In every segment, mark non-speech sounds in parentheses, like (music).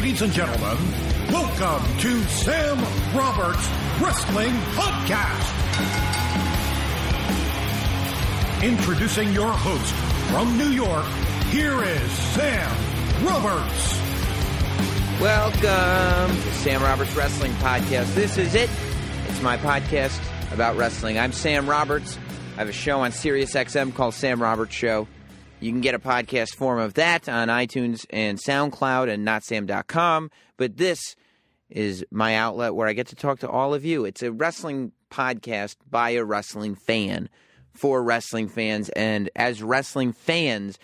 Ladies and gentlemen, welcome to Sam Roberts Wrestling Podcast. Introducing your host from New York, here is Sam Roberts. Welcome to Sam Roberts Wrestling Podcast. This is it. It's my podcast about wrestling. I'm Sam Roberts. I have a show on SiriusXM called Sam Roberts Show. You can get a podcast form of that on iTunes and SoundCloud and notsam.com. But this is my outlet where I get to talk to all of you. It's a wrestling podcast by a wrestling fan for wrestling fans. And as wrestling fans,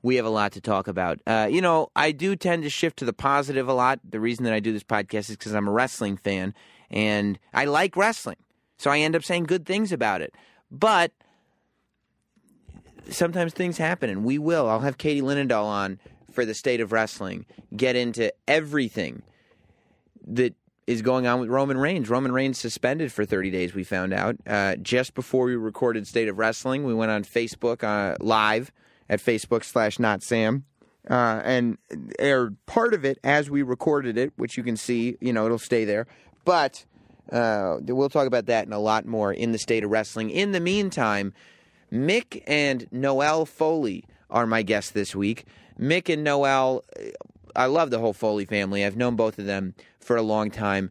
we have a lot to talk about. Uh, you know, I do tend to shift to the positive a lot. The reason that I do this podcast is because I'm a wrestling fan and I like wrestling. So I end up saying good things about it. But sometimes things happen, and we will. I'll have Katie Linendoll on for the state of wrestling, get into everything that is going on with Roman Reigns. Roman Reigns suspended for 30 days, we found out. Uh, just before we recorded State of Wrestling, we went on Facebook uh, live at Facebook slash not Sam. Uh, and aired part of it as we recorded it, which you can see, you know, it'll stay there. But uh, we'll talk about that and a lot more in the state of wrestling. In the meantime, Mick and Noelle Foley are my guests this week. Mick and Noelle, I love the whole Foley family. I've known both of them for a long time.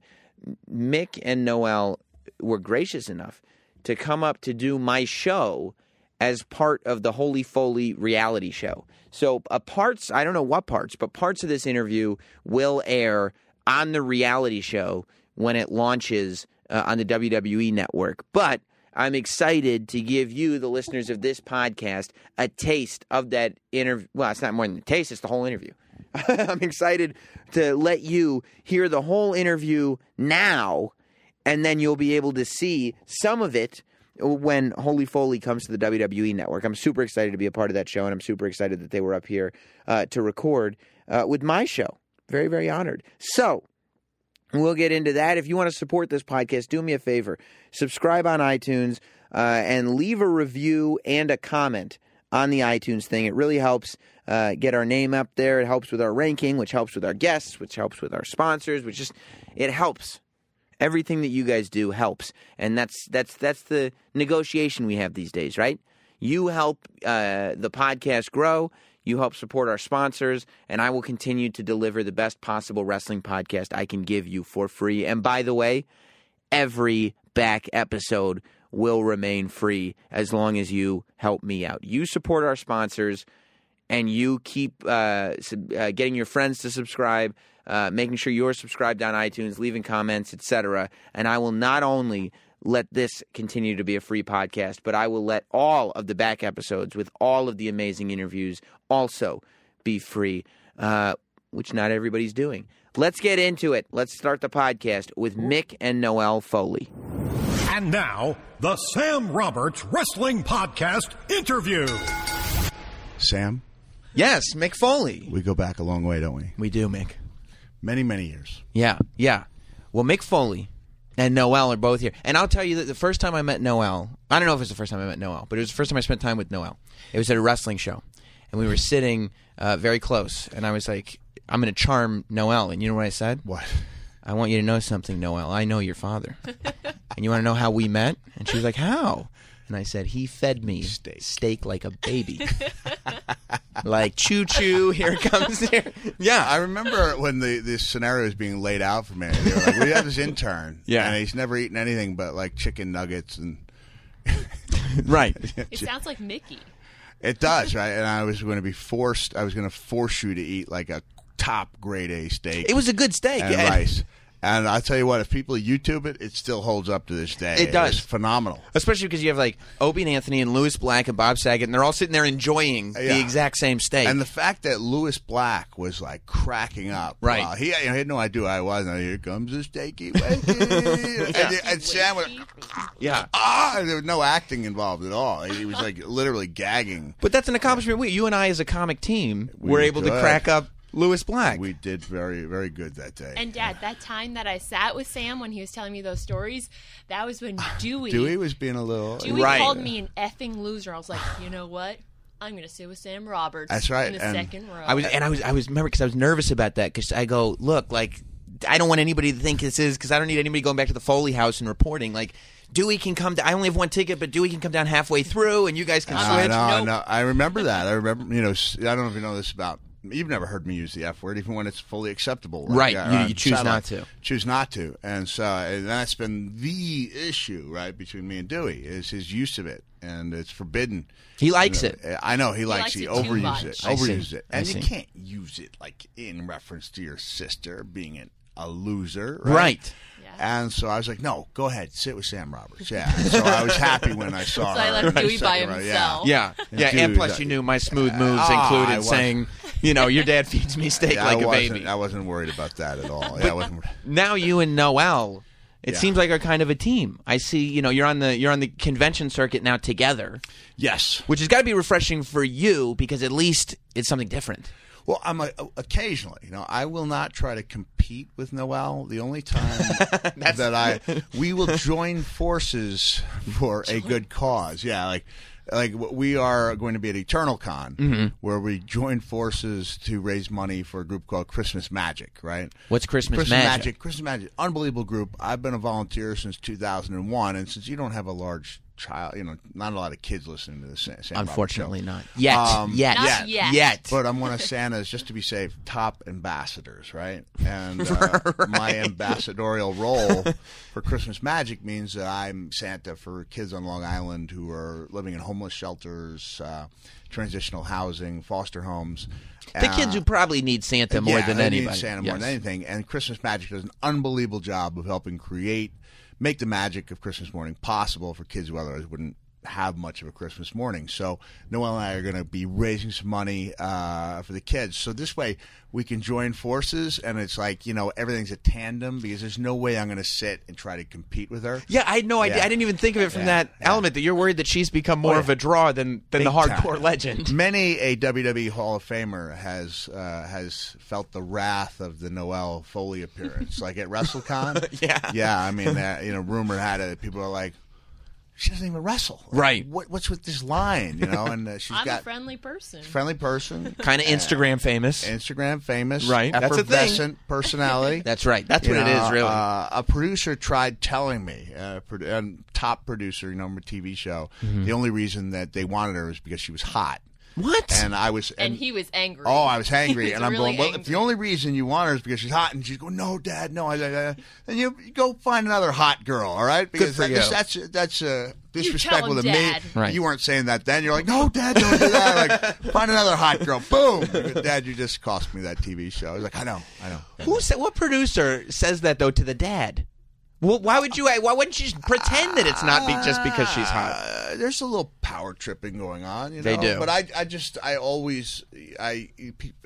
Mick and Noelle were gracious enough to come up to do my show as part of the Holy Foley reality show. So, uh, parts, I don't know what parts, but parts of this interview will air on the reality show when it launches uh, on the WWE network. But I'm excited to give you, the listeners of this podcast, a taste of that interview. Well, it's not more than a taste, it's the whole interview. (laughs) I'm excited to let you hear the whole interview now, and then you'll be able to see some of it when Holy Foley comes to the WWE network. I'm super excited to be a part of that show, and I'm super excited that they were up here uh, to record uh, with my show. Very, very honored. So, We'll get into that. If you want to support this podcast, do me a favor subscribe on iTunes uh, and leave a review and a comment on the iTunes thing. It really helps uh, get our name up there. It helps with our ranking, which helps with our guests, which helps with our sponsors, which just it helps. Everything that you guys do helps, and that's that's that's the negotiation we have these days, right? You help uh, the podcast grow. You help support our sponsors, and I will continue to deliver the best possible wrestling podcast I can give you for free. And by the way, every back episode will remain free as long as you help me out. You support our sponsors, and you keep uh, sub- uh, getting your friends to subscribe, uh, making sure you're subscribed on iTunes, leaving comments, etc. And I will not only let this continue to be a free podcast, but I will let all of the back episodes with all of the amazing interviews also be free, uh, which not everybody's doing. Let's get into it. Let's start the podcast with Mick and Noelle Foley. And now, the Sam Roberts Wrestling Podcast interview. Sam, Yes, Mick Foley. we go back a long way, don't we? We do, Mick. Many, many years. Yeah, yeah. Well, Mick Foley and Noelle are both here. And I'll tell you that the first time I met Noelle, I don't know if it's the first time I met Noelle, but it was the first time I spent time with Noelle. It was at a wrestling show. And we were sitting uh, very close. And I was like, I'm going to charm Noelle," And you know what I said? What? I want you to know something, Noelle. I know your father. (laughs) and you want to know how we met? And she was like, How? And I said, He fed me Steak. like a baby. (laughs) (laughs) like, choo choo, here comes. Here. (laughs) Yeah, I remember when the this scenario was being laid out for me. They were like, we have this intern, Yeah. and he's never eaten anything but like chicken nuggets, and Right. It sounds like Mickey. it does right. And I was going to be forced. I was going to force you to eat like a top grade A steak. It was a good steak. and yeah. rice. And I'll tell you what, if people YouTube it, it still holds up to this day. It does. was phenomenal. Especially because you have like Opie and Anthony and Lewis Black and Bob Saget, and they're all sitting there enjoying the exact same steak. And the fact that Lewis Black was like cracking up, Right. while he, you know, he had no idea who I was. And here comes the steaky wakey. (laughs) and, and Sam was yeah. ah, there was no acting involved at all. He was like literally gagging. But that's an accomplishment. We, you and I, as a comic team, We were were able to crack up Lewis Black. We did very, very good that day. And Dad, (sighs) that time that I sat with Sam when he was telling me those stories, that was when (sighs) Dewey Dewey was being a little. Dewey Right. called me an effing loser. I was like, you know what? I'm going to sit with Sam Roberts. That's right, In the and second row. I was, and I was, I was remember because I was nervous about that because I go, look, like, I don't want anybody to think this is because I don't need anybody going back to the Foley house and reporting. Like, Dewey can come. I only have one ticket, but Dewey can come down halfway through, and you guys can I switch. know, Nope. no, I remember that. I remember, you know, I don't know if you know this about. You've never heard me use the F word, even when it's fully acceptable. Right, Yeah, you- you choose satellite. not to. Choose not to, and so and that's been the issue, right, between me and Dewey is his use of it, and it's forbidden. He likes You it. I know he likes, likes he it too overuses it, I overuses it, and you can't use it like in reference to your sister being an, a loser, Right. right? And so I was like, no, go ahead, sit with Sam Roberts. Yeah. so I was happy when I saw (laughs) So her. I left in the Dewey by second himself. Yeah, yeah, Dude, and plus you knew my smooth moves Ah, I included was- saying, you know, your dad feeds me steak Yeah, like I a baby. I wasn't worried about that at all. Yeah, I wasn't. now you and Noelle, it Yeah. seems like are kind of a team. I see, you know, you're on the you're on the convention circuit now together, Yes. which has got to be refreshing for you because at least it's something different. Well, I'm a, occasionally, you know, I will not try to compete with Noelle. The only time (laughs) that I (laughs) we will join forces for a good cause. Yeah, like like we are going to be at Eternal Con, Mm-hmm. where we join forces to raise money for a group called Christmas Magic. Right? What's Christmas, Christmas Magic? Christmas Magic, unbelievable group. I've been a volunteer since 2001, and since you don't have a large child, you know, not a lot of kids listening to the Sam Sam Unfortunately, show. not yet. Um, yet. Not yet. Yet. But I'm one of Santa's, just to be safe, top ambassadors, right? And (laughs) uh, my ambassadorial role for Christmas Magic means that I'm Santa for kids on Long Island who are living in homeless shelters, uh, transitional housing, foster homes. the Uh, kids who probably need Santa more yeah, than they need anybody. Santa more than anything. And Christmas Magic does an unbelievable job of helping create, make the magic of Christmas morning possible for kids who otherwise wouldn't have much of a Christmas morning. So Noelle and I are going to be raising some money uh, for the kids. So this way we can join forces, and it's like you know everything's a tandem because there's no way I'm going to sit and try to compete with her. Yeah, I had no idea. Yeah. I didn't even think of it from Yeah, that yeah. element that you're worried that she's become more Oh, of a draw than than the hardcore time. legend. (laughs) Many a WWE Hall of Famer has uh, has felt the wrath of the Noelle Foley appearance, (laughs) like at WrestleCon. (laughs) Yeah. yeah. I mean, uh, you know, rumor had it that people are like, she doesn't even wrestle, Like, Right. What, what's with this line, you know? And uh, she's (laughs) I'm got a friendly person. friendly person, (laughs) Kind of Instagram famous. Instagram famous, Right. That's a thing. effervescent (laughs) personality. That's right. That's You what it know, is, really. Uh, a producer tried telling me, uh, produ- a top producer, you know, from a TV show, Mm-hmm. the only reason that they wanted her was because she was hot. What? And I was, and he was angry. Oh, I was angry, He was and I'm really going. Well, if the only reason you want her is because she's hot, and she's going, "No, Dad, no," I, I, I, then you, you go find another hot girl, all right? Because for that- you. that's that's uh, disrespectful to me. Right. You weren't saying that then. You're like, "No, Dad, don't do that." Like, (laughs) find another hot girl. Boom, Dad, you just cost me that TV show. I was like, "I know, I know." Who said? What producer says that though to the dad? Well, why would you? Why wouldn't you just pretend that it's not be, just because she's hot? Uh, there's a little power tripping going on. You know? They do. but I, I just, I always, I,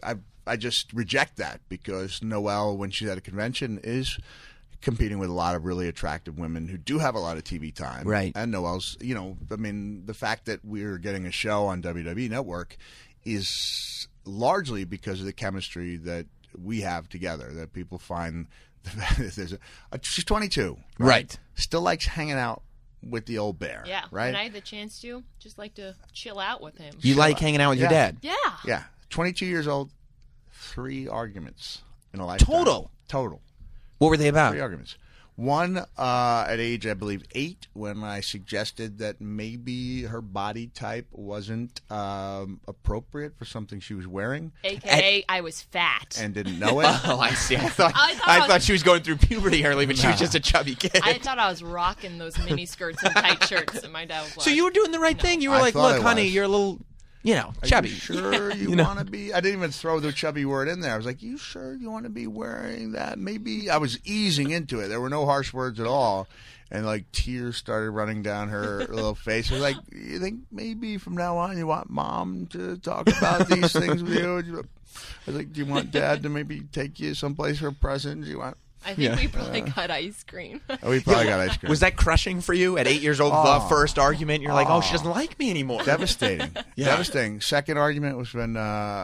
I, I just reject that because Noelle, when she's at a convention, is competing with a lot of really attractive women who do have a lot of TV time. Right. And Noelle's, you know, I mean, the fact that we're getting a show on WWE Network is largely because of the chemistry that we have together. That people find (laughs) there's a, uh, she's 22, Right. Still likes hanging out with the old bear. Yeah. Right. When I had the chance to, just like to chill out with him. You like hanging out with your dad? yeah. yeah. 22 years old, three arguments in a lifetime. Total? Total. What were they about? Three arguments. One uh, at age, I believe, eight, when I suggested that maybe her body type wasn't um, appropriate for something she was wearing AKA, I was fat. and didn't know it. (laughs) Oh, I see. (laughs) I thought I thought I I was- thought she was going through puberty early, but she was just a chubby kid. I thought I was rocking those mini skirts and tight shirts, and my dad was like, so you were doing the right thing. You were I like, "Look, honey, was. you're a little, you know, Are chubby." You sure (laughs) you, You know? want to be? I didn't even throw the chubby word in there. I was like, "You sure you want to be wearing that?" Maybe I was easing into it. There were no harsh words at all, and like tears started running down her (laughs) little face. I was like, "You think maybe from now on you want mom to talk about these things with you?" (laughs) I was like, "Do you want dad to maybe take you someplace for a present? Do you want?" I think we probably got ice cream. Oh, we (laughs) probably got ice cream. Was that crushing for you at eight years old? the Oh. first argument, you're like, "Oh, she doesn't like me anymore." Devastating. (laughs) Devastating. Second argument was when uh,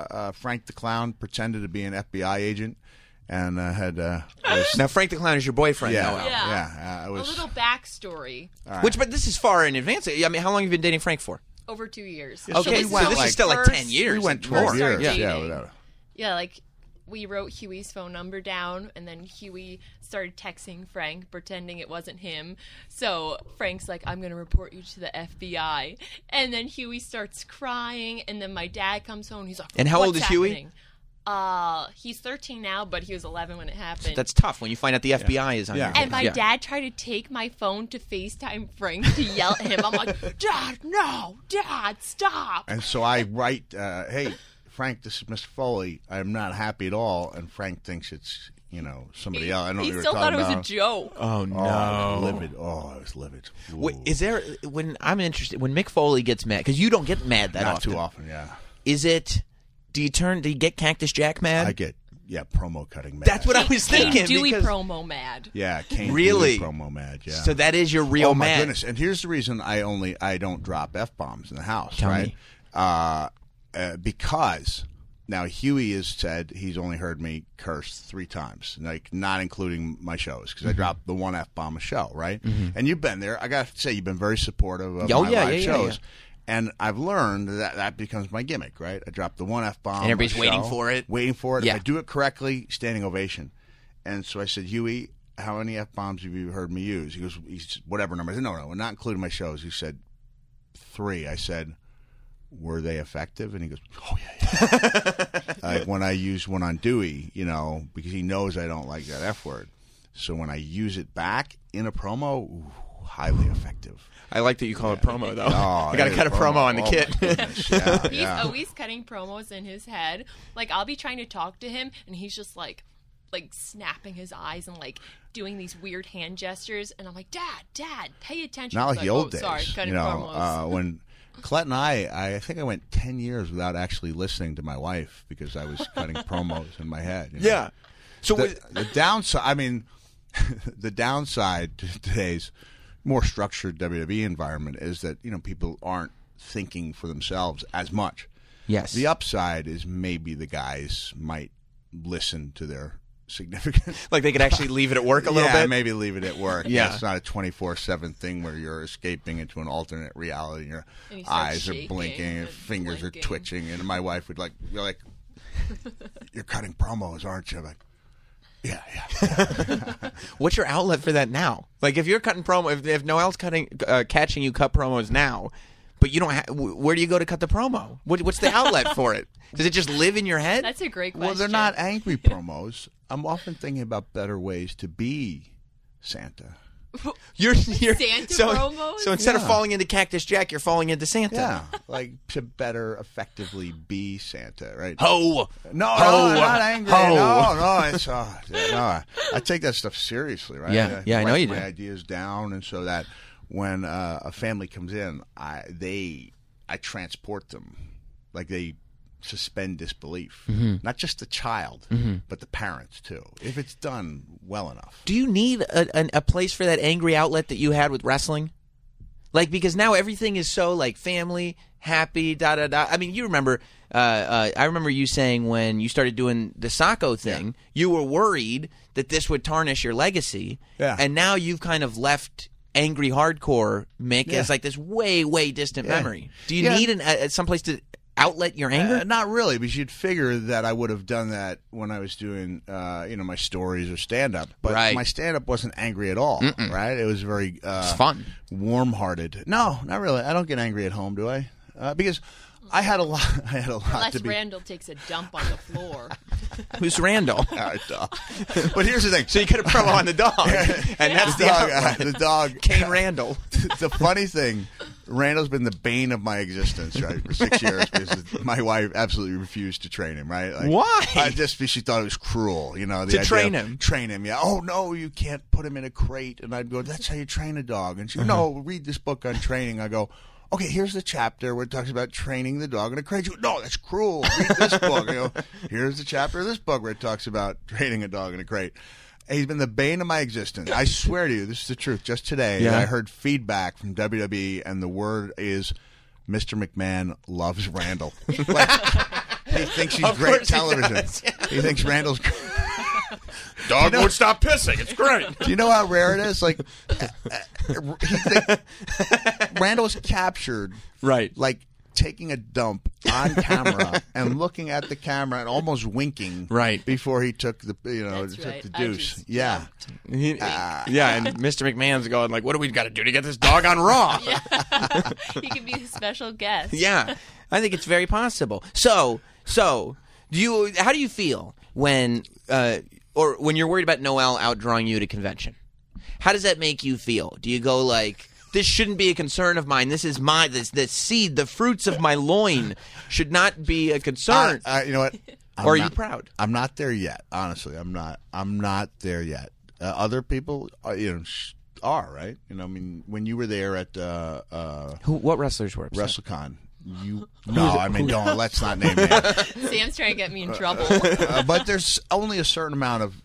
uh, Frank the Clown pretended to be an FBI agent and uh, had. Uh, was, now, Frank the Clown is your boyfriend, yeah, Noelle. Yeah. yeah. uh, it A little backstory. all right. Which, but this is far in advance. I mean, how long have you been dating Frank for? over two years. Yeah, so Okay, we so went, this like- is still like First- ten years. We went at twelve years. Yeah, dating. without. Yeah, like we wrote Huey's phone number down, and then Huey started texting Frank, pretending it wasn't him. So Frank's like, "I'm gonna report you to the FBI," and then Huey starts crying, and then my dad comes home. He's like, And how "What's old is Huey? happening?" Uh, he's 13 now, but he was 11 when it happened. That's tough when you find out the FBI is on Yeah. your and my yeah. dad tried to take my phone to FaceTime Frank to yell at him. I'm like, Dad, no, Dad, stop. And so I write, uh, "Hey, Frank, this is Mr. Foley. I am not happy at all." And Frank thinks it's you know somebody He, else. I don't know he what you're still thought it talking was a about. joke. Oh Oh, no! I was livid. Oh, I was livid. Wait, Ooh. is there when I'm interested when Mick Foley gets mad because you don't get mad that not often. too often? Yeah, Is it? Do you turn? Do you get Cactus Jack mad? I get yeah promo cutting. Mad. That's what I was Cane thinking. Dewey because- promo mad. Yeah, Cane Really? Dewey promo mad. Yeah. So that is your real oh my mad. goodness! And here's the reason I only I don't drop f bombs in the house, Tell right? me. Uh, uh, because now Huey has said he's only heard me curse three times, like not including my shows because I Mm-hmm. dropped the one f bomb a show, right? And you've been there. I got to say you've been very supportive of Oh, my yeah, live yeah, shows. yeah. And I've learned that that becomes my gimmick, right? I drop the one f bomb, And everybody's waiting show, for it. waiting for it. If I do it correctly, standing ovation. And so I said, Huey, how many f bombs have you heard me use? He goes, he said, whatever number. I said, no, no, not including my shows. He said, three. I said, were they effective? And he goes, oh yeah, yeah. (laughs) like when I use one on Dewey, you know, because he knows I don't like that f word. So when I use it back in a promo, ooh, highly effective. I like that you call it promo though. Oh, (laughs) I got to cut a is promo on the Oh, kid. my. (laughs) Yeah, He's yeah. always cutting promos in his head. Like I'll be trying to talk to him, and he's just like, like snapping his eyes and like doing these weird hand gestures. And I'm like, Dad, Dad, pay attention. Not He's like the "Oh, old days. Sorry, cutting you know, promos. uh, when Colette and I, I think I went ten years without actually listening to my wife because I was cutting (laughs) promos in my head. you know. yeah. So The, was, the downside, I mean, (laughs) the downside to today's more structured WWE environment is that you know people aren't thinking for themselves as much. yes. The upside is maybe the guys might listen to their significant like they could actually leave it at work a little yeah, bit. maybe leave it at work. Yeah. it's not a twenty four seven thing where you're escaping into an alternate reality. and Your And you eyes are blinking, and and fingers blinking. are twitching, and my wife would like, "You're like, (laughs) you're cutting promos, aren't you?" Like, yeah, yeah. (laughs) What's your outlet for that now? Like if you're cutting promo, if, if Noelle's cutting, uh, catching you cut promos now, but you don't, ha- where do you go to cut the promo? What, what's the outlet for it? Does it just live in your head? That's a great question. well, they're not angry promos. I'm often thinking about better ways to be Santa. (laughs) You're, you're Santa so, promos? So instead of falling into Cactus Jack, you're falling into Santa. Yeah, like to better effectively be Santa, right? Ho! No, Ho! no, not angry. Ho! No, no, it's uh, no. I, I take that stuff seriously, right? Yeah, yeah, I know you my do. My ideas down, and so that when uh, a family comes in, I they I transport them like they suspend disbelief. Mm-hmm. Not just the child, but the parents too. If it's done well enough. Do you need a, a place for that angry outlet that you had with wrestling? Like because now everything is so like family, happy, da da da. I mean, you remember? Uh, uh, I remember you saying when you started doing the Sacco thing, you were worried that this would tarnish your legacy. Yeah. And now you've kind of left angry hardcore Mick Yeah. as like this way way distant Yeah. memory. Do you Yeah. need an, uh, someplace to outlet your anger? Uh, not really, because you'd figure that I would have done that when I was doing, uh, you know, my stories or stand up. But Right. my stand up wasn't angry at all, right? It was very uh, It's fun. warm hearted. No, not really. I don't get angry at home, do I? Uh, because I had a lot. (laughs) I had a lot Unless to be. Randall takes a dump on the floor. (laughs) Who's Randall? All right, dog. but here's the thing. so you could have promo on the dog, (laughs) and that's the the dog. outlet. uh, the dog. Cane Randall. the funny thing, Randall's been the bane of my existence, right, for six (laughs) years because my wife absolutely refused to train him, right? Like, Why? Uh, just because she thought it was cruel, you know. The To idea train him. Train him, yeah. Oh no, you can't put him in a crate. And I'd go, that's how you train a dog. And she, Uh-huh. no, read this book on training. I go. Okay, here's the chapter where it talks about training the dog in a crate. Goes, no, that's cruel. Read this book. I go, here's the chapter of this book where it talks about training a dog in a crate. He's been the bane of my existence. I swear to you, this is the truth. Just today, Yeah. I heard feedback from WWE, and the word is Mr. McMahon loves Randall. (laughs) Like, he thinks he's Of great course he television. He thinks Randall's. Dog won't stop pissing. It's great. Do you know how rare it is? Like, uh, uh, he, they, (laughs) Randall's captured, Right. Like taking a dump on camera (laughs) and looking at the camera and almost winking, Right. before he took the you know That's took right. the deuce. just yeah, jumped. He- yeah, and (laughs) Mr. McMahon's going like, "What do we got to do to get this dog on Raw?" (laughs) he could be a special guest. Yeah, I think it's very possible. So, so do you? How do you feel when, uh, or when you're worried about Noelle outdrawing you to convention? How does that make you feel? Do you go like? This shouldn't be a concern of mine. This is my this the seed, the fruits of my loin, should not be a concern. Uh, uh, you know what? I'm (laughs) or are not- you proud? I'm not there yet. Honestly, I'm not. I'm not there yet. Uh, other people, are, you know, sh- are right. You know, I mean, when you were there at uh, uh, Who? What wrestlers were upset? WrestleCon, you (laughs) no, I mean, don't. Let's not name names. (laughs) Sam's trying to get me in trouble. uh, but there's only a certain amount of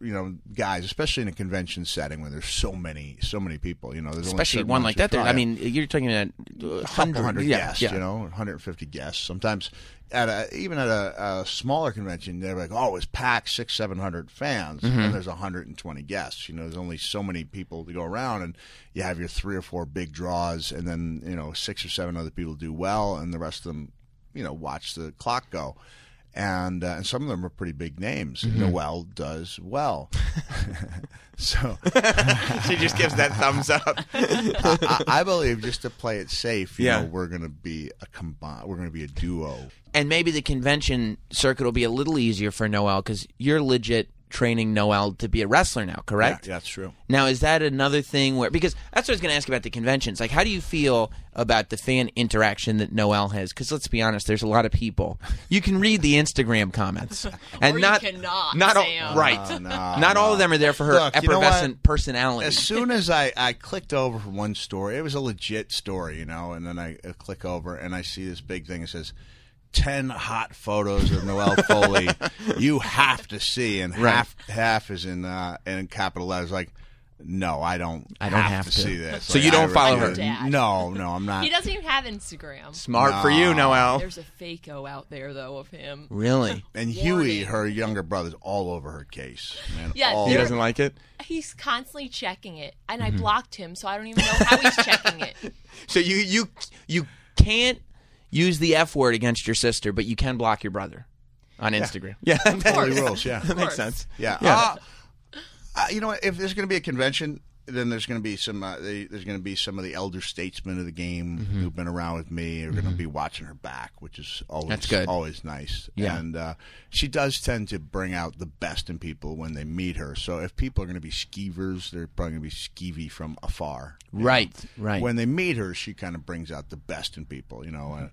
you know guys, especially in a convention setting where there's so many so many people. You know, there's Especially one like that. There. I mean, you're talking about uh, hundred yeah, guests, yeah. you know, 150 guests. Sometimes at a even at a, a smaller convention, they're like, oh, it's packed six, seven hundred fans, Mm-hmm. and there's 120 guests. You know, there's only so many people to go around, and you have your three or four big draws, and then you know six or seven other people do well, and the rest of them, you know, watch the clock go. And, uh, and some of them are pretty big names. Mm-hmm. Noelle does well, (laughs) (laughs) so (laughs) she just gives that thumbs up. I, I believe just to play it safe, you Yeah. know, we're going to be a combine. We're going to be a duo. and maybe the convention circuit will be a little easier for Noelle because you're legit training Noelle to be a wrestler now, correct? Yeah, that's true. Now, is that another thing where because that's what I was going to ask about the conventions? Like, how do you feel about the fan interaction that Noelle has? Because let's be honest, there's a lot of people. You can read the Instagram comments, (laughs) and Or you not cannot, not all, Sam. right. No, no, (laughs) not all of them are there for her Look, you know effervescent personality. As soon as I, I clicked over from one story, it was a legit story, you know, and then I click over and I see this big thing that says, 10 hot photos of Noelle (laughs) Foley you have to see, and Right. half half is in uh, in capital letters. Like, no, I don't. I don't have to, to. see this. So Like, you don't I follow refuse- her? Dad. No, no, I'm not. He doesn't even have Instagram. Smart for you, No. Noelle. There's a fakeo out there though of him. Really? (laughs) And Huey, her younger brother's all over her case. Man, Yeah, all He doesn't like it. He's constantly checking it, and Mm-hmm. I blocked him, so I don't even know how he's checking it. (laughs) So you you you can't use the F word against your sister, but you can block your brother on Instagram. Yeah, (laughs) (laughs) Of course. Rules, yeah. Of course. Yeah. Yeah. Uh, uh, you know, what? if there's going to be a convention, then there's going to be some. Uh, they, there's going to be some of the elder statesmen of the game Mm-hmm. who've been around with me. Are going to be watching her back, which is always That's good. always nice. Yeah. And uh, she does tend to bring out the best in people when they meet her. So if people are going to be skeevers, they're probably going to be skeevy from afar. Right, know? right. When they meet her, she kind of brings out the best in people. You know. Uh,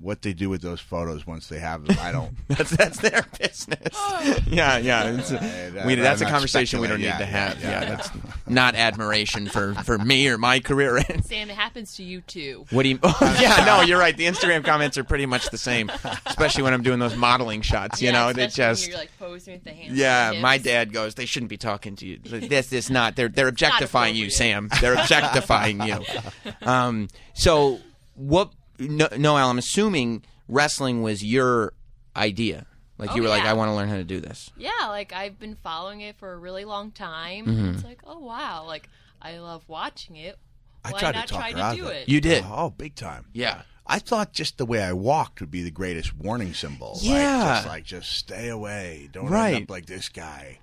what they do with those photos once they have them, I don't. (laughs) That's that's their business. (laughs) yeah, yeah. It's, that- we, that's a I'm not conversation we don't need speculating. to have. yeah, Yeah, yeah, that's not admiration for, for me or my career. (laughs) Sam, it happens to you too. what do you? Oh, yeah, no, you're right. The Instagram comments are pretty much the same, especially when I'm doing those modeling shots. You yeah, know, they especially when just. you're like posing with the hands. Yeah, the my dad goes. They shouldn't be talking to you. This is not. They're they're objectifying you. Sam. They're objectifying you. Um. So what? No, Noelle, I'm assuming wrestling was your idea. Like Oh, you were like. I want to learn how to do this. Yeah, like I've been following it for a really long time. Mm-hmm. It's like, oh wow, like I love watching it. I tried not to talk try to do of it? You did. Oh, big time. Yeah. I thought just the way I walked would be the greatest warning symbol. Yeah. Like, just like, just stay away. Don't Right. end up like this guy.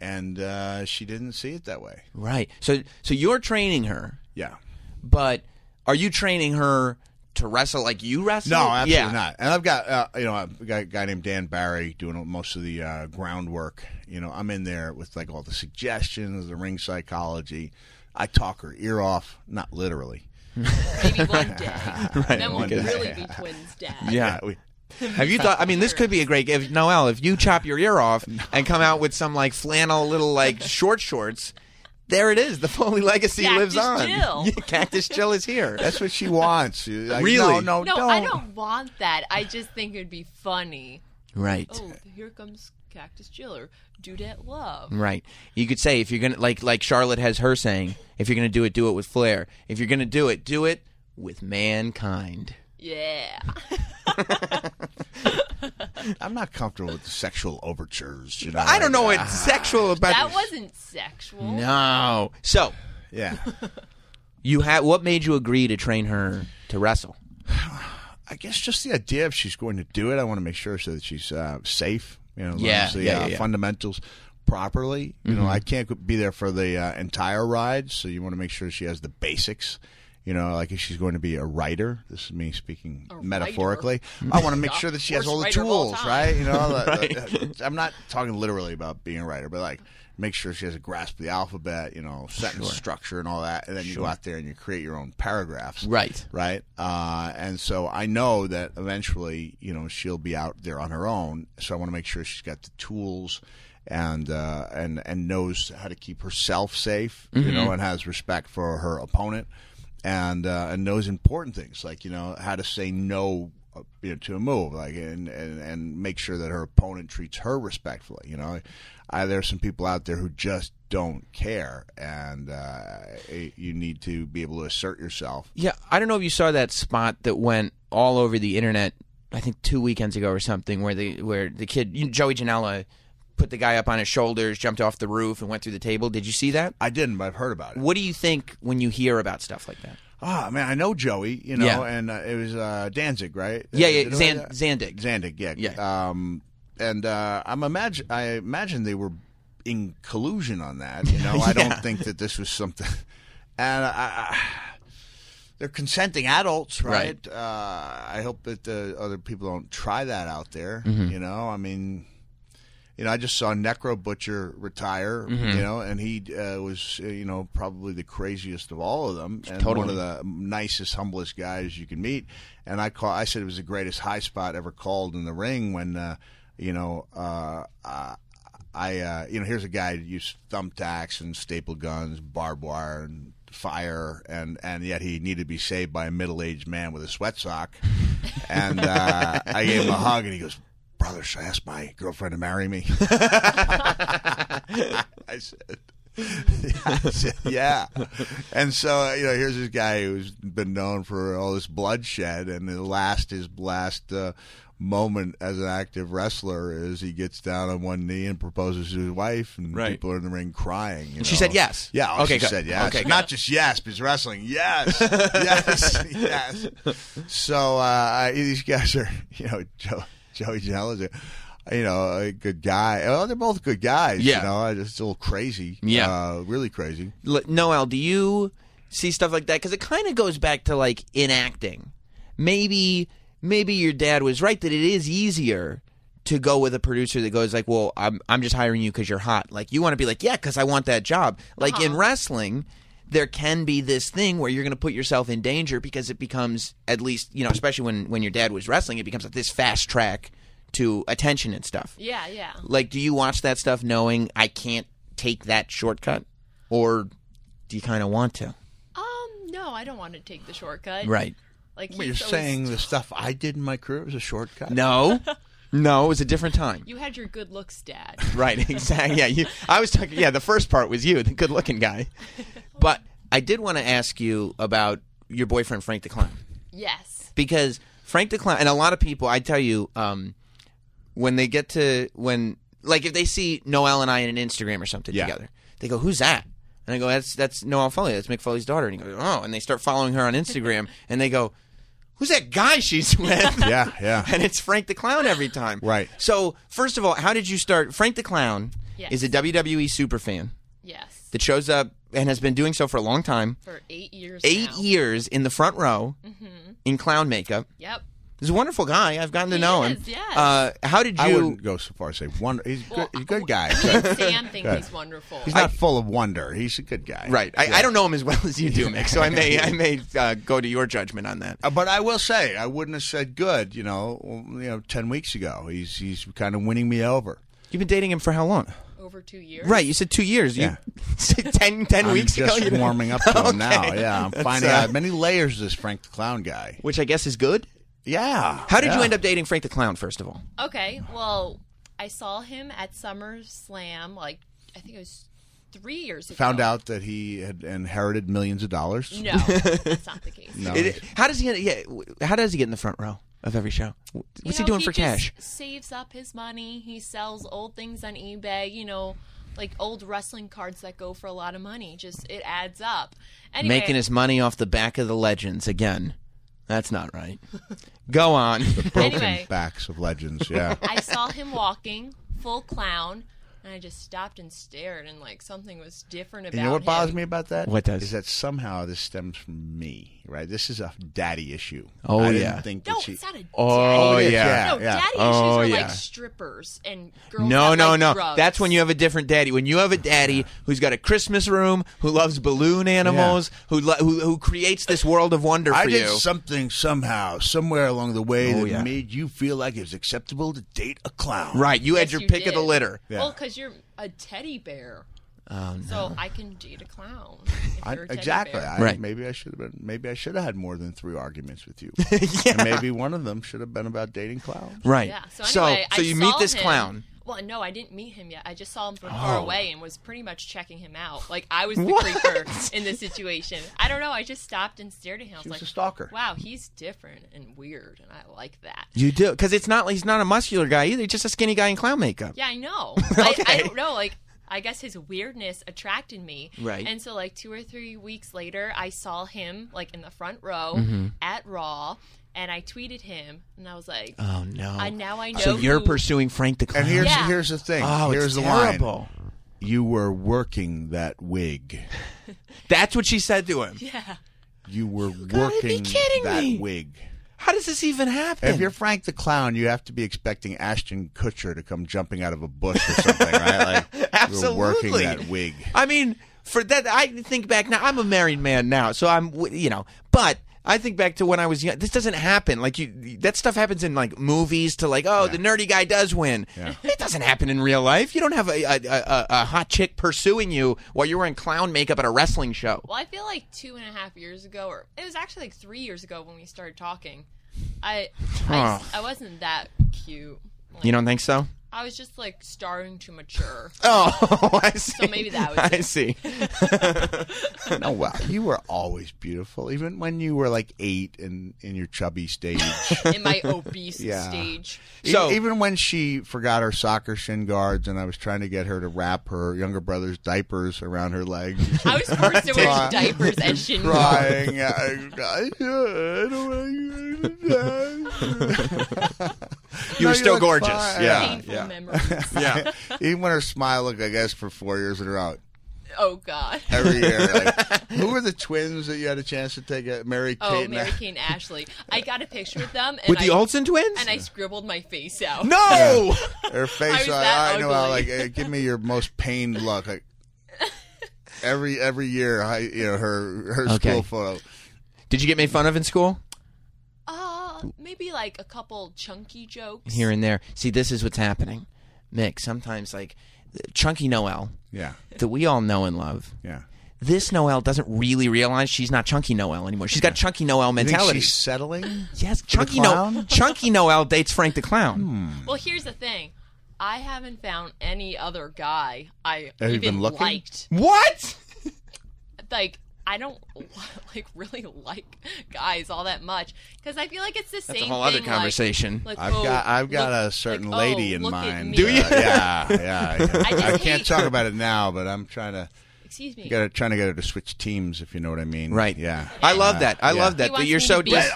And uh, she didn't see it that way. Right. So so you're training her, Yeah. but are you training her to wrestle like you wrestle? No, absolutely yeah. not. And I've got, uh, you know, I've got a guy named Dan Barry doing most of the uh, groundwork. You know, I'm in there with like all the suggestions, the ring psychology. I talk her ear off, not literally. Maybe one (laughs) day. then we'll one day. really be twins, Dad. Yeah. we, Have you thought? I mean, this could be a great. If Noelle, if you chop your ear off (laughs) and come out with some like flannel little like (laughs) short shorts, there it is. The Foley legacy Cactus lives on. Jill. (laughs) Yeah, Cactus Jill is here. that's what she wants. Like, Really? No, no, No, don't. I don't want that. I just think it'd be funny. right. Oh, here comes Cactus Jill or Dudette Love. Right. You could say if you're gonna like like Charlotte has her saying, if you're gonna do it, do it with flair. If you're gonna do it, do it with mankind. Yeah. (laughs) (laughs) I'm not comfortable with the sexual overtures. You know, I don't know like, what's ah, sexual about That wasn't sexual. No. So Yeah, you had what made you agree to train her to wrestle? I guess just the idea if she's going to do it, I want to make sure so that she's uh, safe. You know, Yeah, the yeah, uh, yeah, yeah. fundamentals properly. You know, I can't be there for the uh, entire ride, so you want to make sure she has the basics. You know, like if she's going to be a writer, this is me speaking A metaphorically. (laughs) I want to make sure that she has all the writer of all tools, time. right? You know, (laughs) the- the- I'm not talking literally about being a writer, but like make sure she has a grasp of the alphabet, you know, sentence structure and all that, and then you go out there and you create your own paragraphs Right. right? Uh, and so I know that eventually, you know, she'll be out there on her own. So I want to make sure she's got the tools and uh, and and knows how to keep herself safe, you know, and has respect for her opponent, and uh, and knows important things like you know how to say no. uh, You know, to a move, like and, and and make sure that her opponent treats her respectfully. You know, I, there's some people out there who just don't care, and uh, you need to be able to assert yourself Yeah, I don't know if you saw that spot that went all over the internet. I think two weekends ago or something, where the where the kid you know, Joey Janela put the guy up on his shoulders, jumped off the roof, and went through the table. Did you see that? I didn't, but I've heard about it. What do you think when you hear about stuff like that? Ah, man, I know Joey, you know, Yeah. and uh, it was uh, Danzig, right? Yeah, Uh, yeah, did I- Zan- Zandig. Zandig, yeah, Yeah. Um, and uh, I'm imagine I imagine they were in collusion on that. You know, (laughs) I Yeah. don't think that this was something. And I, I, they're consenting adults, right? Uh, I hope that the other people don't try that out there. Mm-hmm. You know, I mean. You know, I just saw Necro Butcher retire. Mm-hmm. You know, and he uh, was, uh, you know, probably the craziest of all of them, and Totally. one of the nicest, humblest guys you can meet. And I call, I said it was the greatest high spot ever called in the ring when, uh, you know, uh, uh, I, uh, you know, here's a guy who used thumbtacks and staple guns, barbed wire and fire, and and yet he needed to be saved by a middle aged man with a sweat sock. (laughs) And uh, I gave him a hug, and he goes. Brother, should I ask my girlfriend to marry me? (laughs) (laughs) (laughs) I said, yeah. And so, you know, here's this guy who's been known for all this bloodshed, and the last his last uh, moment as an active wrestler is he gets down on one knee and proposes to his wife, and Right. people are in the ring crying. And she said yes. Yeah, oh, Okay, she good. said yes. Okay, good. Not just yes, but wrestling. Yes, yes, yes. So uh, these guys are, you know, Joe, (laughs) Joey Janela's, a, you know, a good guy. Well, they're both good guys. Yeah. you know, I just a little crazy. Yeah. uh, really crazy. L- Noelle, do you see stuff like that? Because it kind of goes back to like in acting. Maybe, maybe your dad was right that it is easier to go with a producer that goes like, "Well, I'm I'm just hiring you because you're hot." Like you want to be like, "Yeah, because I want that job." Like in wrestling. There can be this thing where you're going to put yourself in danger because it becomes, at least, you know, especially when, when your dad was wrestling, it becomes like this fast track to attention and stuff. Yeah, yeah. Like, do you watch that stuff knowing I can't take that shortcut, or do you kind of want to? Um, no, I don't want to take the shortcut. Right? Like But you're always- saying the (laughs) stuff I did in my career was a shortcut. No, (laughs) no, it was a different time. you had your good looks, Dad. (laughs) Right? Exactly. Yeah, you. I was talking. Yeah, the first part was you, the good-looking guy. (laughs) But I did want to ask you about your boyfriend Frank the Clown. yes. because Frank the Clown and a lot of people, I tell you, um, when they get to when like if they see Noelle and I in an Instagram or something Yeah. together, they go, "Who's that?" And I go, "That's that's Noelle Foley. That's Mick Foley's daughter." And he goes, "Oh," and they start following her on Instagram, (laughs) and they go, "Who's that guy she's (laughs) with?" Yeah, yeah. and it's Frank the Clown every time. Right. So first of all, how did you start? Frank the Clown Yes. is a WWE super fan Yes. that shows up and has been doing so for a long time. For eight years. Eight now. years in the front row mm-hmm. in clown makeup. Yep. He's a wonderful guy. I've gotten to He know is, him. yes. Uh, how did you? I wouldn't go so far as say wonder. He's good. He's a good guy. Sam think Good. (laughs) he's wonderful. He's not full of wonder. He's a good guy. right. I, I don't know him as well as you do, Mick. So I may (laughs) I may uh, go to your judgment on that. Uh, but I will say, I wouldn't have said good. You know, you know, ten weeks ago, he's he's kind of winning me over. You've been dating him for how long? Over two years. Right. You said two years. You Yeah. (laughs) said 10, 10 I'm weeks just ago. you- warming up to him now. Yeah, I'm That's, finding uh, out many layers of this Frank the Clown guy. Which I guess is good. Yeah. How did yeah. you end up dating Frank the Clown? First of all. Okay. Well, I saw him at SummerSlam. Like I think it was three years ago. Found out that he had inherited millions of dollars. No, that's not the (laughs) case. No. It- how does he? Get, yeah. How does he get in the front row? of every show? You What's know, he doing for just cash? Saves up his money. He sells old things on eBay. You know, like old wrestling cards that go for a lot of money. Just it adds up. Anyway, Making his money off the back of the legends again. That's not right. (laughs) Go on. The broken Anyway. backs of legends. Yeah. (laughs) I saw him walking full clown, and I just stopped and stared, and like something was different about And you know what him. bothers me about that? What does? Is that somehow this stems from me, right? This is a daddy issue. Oh, I yeah. Didn't think that No, she, it's not a. Daddy Oh, daddy. yeah. No, yeah. daddy Oh, issues are yeah. like strippers and girls. No, that no, like no. drugs. That's when you have a different daddy. When you have a daddy who's got a Christmas room, who loves balloon animals, who, lo- who who creates this world of wonder for I did you. something somehow, somewhere along the way Oh, that yeah. made you feel like it was acceptable to date a clown. right, you had your you pick of the litter. Yeah. Well, because you're a teddy bear. Oh no. So I can date a clown. (laughs) I, you're a teddy exactly. I, Right. Maybe I should have been. Maybe I should have had more than three arguments with you. (laughs) yeah. And maybe one of them should have been about dating clowns. Right. Yeah. So anyway, so I you meet this him- clown. Well, no, I didn't meet him yet. I just saw him from far Oh. away and was pretty much checking him out. Like I was the What? creeper in this situation. I don't know. I just stopped and stared at him. I was was like, a stalker. Wow, he's different and weird, and I like that. You do because it's not. He's not a muscular guy either. He's just a skinny guy in clown makeup. Yeah, I know. (laughs) I, I don't know. Like, I guess his weirdness attracted me. Right. And so, like, two or three weeks later, I saw him, like, in the front row Mm-hmm. at Raw, and I tweeted him, and I was like, Oh no. And now I know. so you're who- pursuing Frank the clown. And here's Yeah. here's the thing. oh, here's it's the terrible. line. You were working that wig. (laughs) That's what she said to him. Yeah. You were gotta be working kidding that me. wig. How does this even happen? If you're Frank the Clown, you have to be expecting Ashton Kutcher to come jumping out of a bush or something, right? Like you're working Absolutely. that wig. I mean, for that, I think back now. I'm a married man now, so I'm, you know, but I think back to when I was young. This doesn't happen. Like you, that stuff happens in like movies. To like, oh, the nerdy guy does win. Yeah. It doesn't happen in real life. You don't have a, a, a, a hot chick pursuing you while you're wearing clown makeup at a wrestling show. Well, I feel like two and a half years ago, or it was actually like three years ago when we started talking. I, I, Huh. I wasn't that cute. Like, You don't think so? I was just like starting to mature. (laughs) Oh, (laughs) I see. So maybe that was I it. see. (laughs) No, wow, you were always beautiful, even when you were like eight and in your chubby stage. in my obese Yeah. stage. So- E- even when she forgot her soccer shin guards, and I was trying to get her to wrap her younger brother's diapers around her legs, I was forced to wear diapers and shin guards. crying. I, I, I don't want to (laughs) You were still gorgeous. Yeah. Painful yeah. memories. Yeah. (laughs) Even when her smile looked, I guess, for four years in a row. Oh God. Every year. Like, (laughs) who were the twins that you had a chance to take? A, Mary Oh, Kate. Mary and Kate and Ashley. I got a picture with them, and With I, the Olsen twins? and I scribbled my face out. no. her I face. was I, that I know. how. Like, uh, give me your most pained look. Like, every every year, I, you know, her her Okay. school photo. Did you get made fun of in school? Maybe like a couple chunky jokes. Here and there. See, this is what's happening. Mick, sometimes like Chunky Noelle, Yeah, that we all know and love. yeah. This Noelle doesn't really realize she's not Chunky Noelle anymore. She's got Chunky Noelle You think mentality. she's settling? (gasps) yes, Chunky? Noelle. (laughs) Chunky Noelle dates Frank the Clown. Hmm. Well, here's the thing. I haven't found any other guy I Have you even been looking? liked. What? Like, I don't (laughs) like really like guys all that much because I feel like it's the That's same a whole other thing, like- conversation. Like, I've oh, got I've got look- a certain like, lady oh, in mind. Do you? Uh, yeah, yeah. yeah. (laughs) I I, can't hate- talk about it now, but I'm trying to Excuse me. get her, trying to get her to switch teams, if you know what I mean. Right. Yeah. I love that. I Yeah. love that. That wants you're me so to be- dis-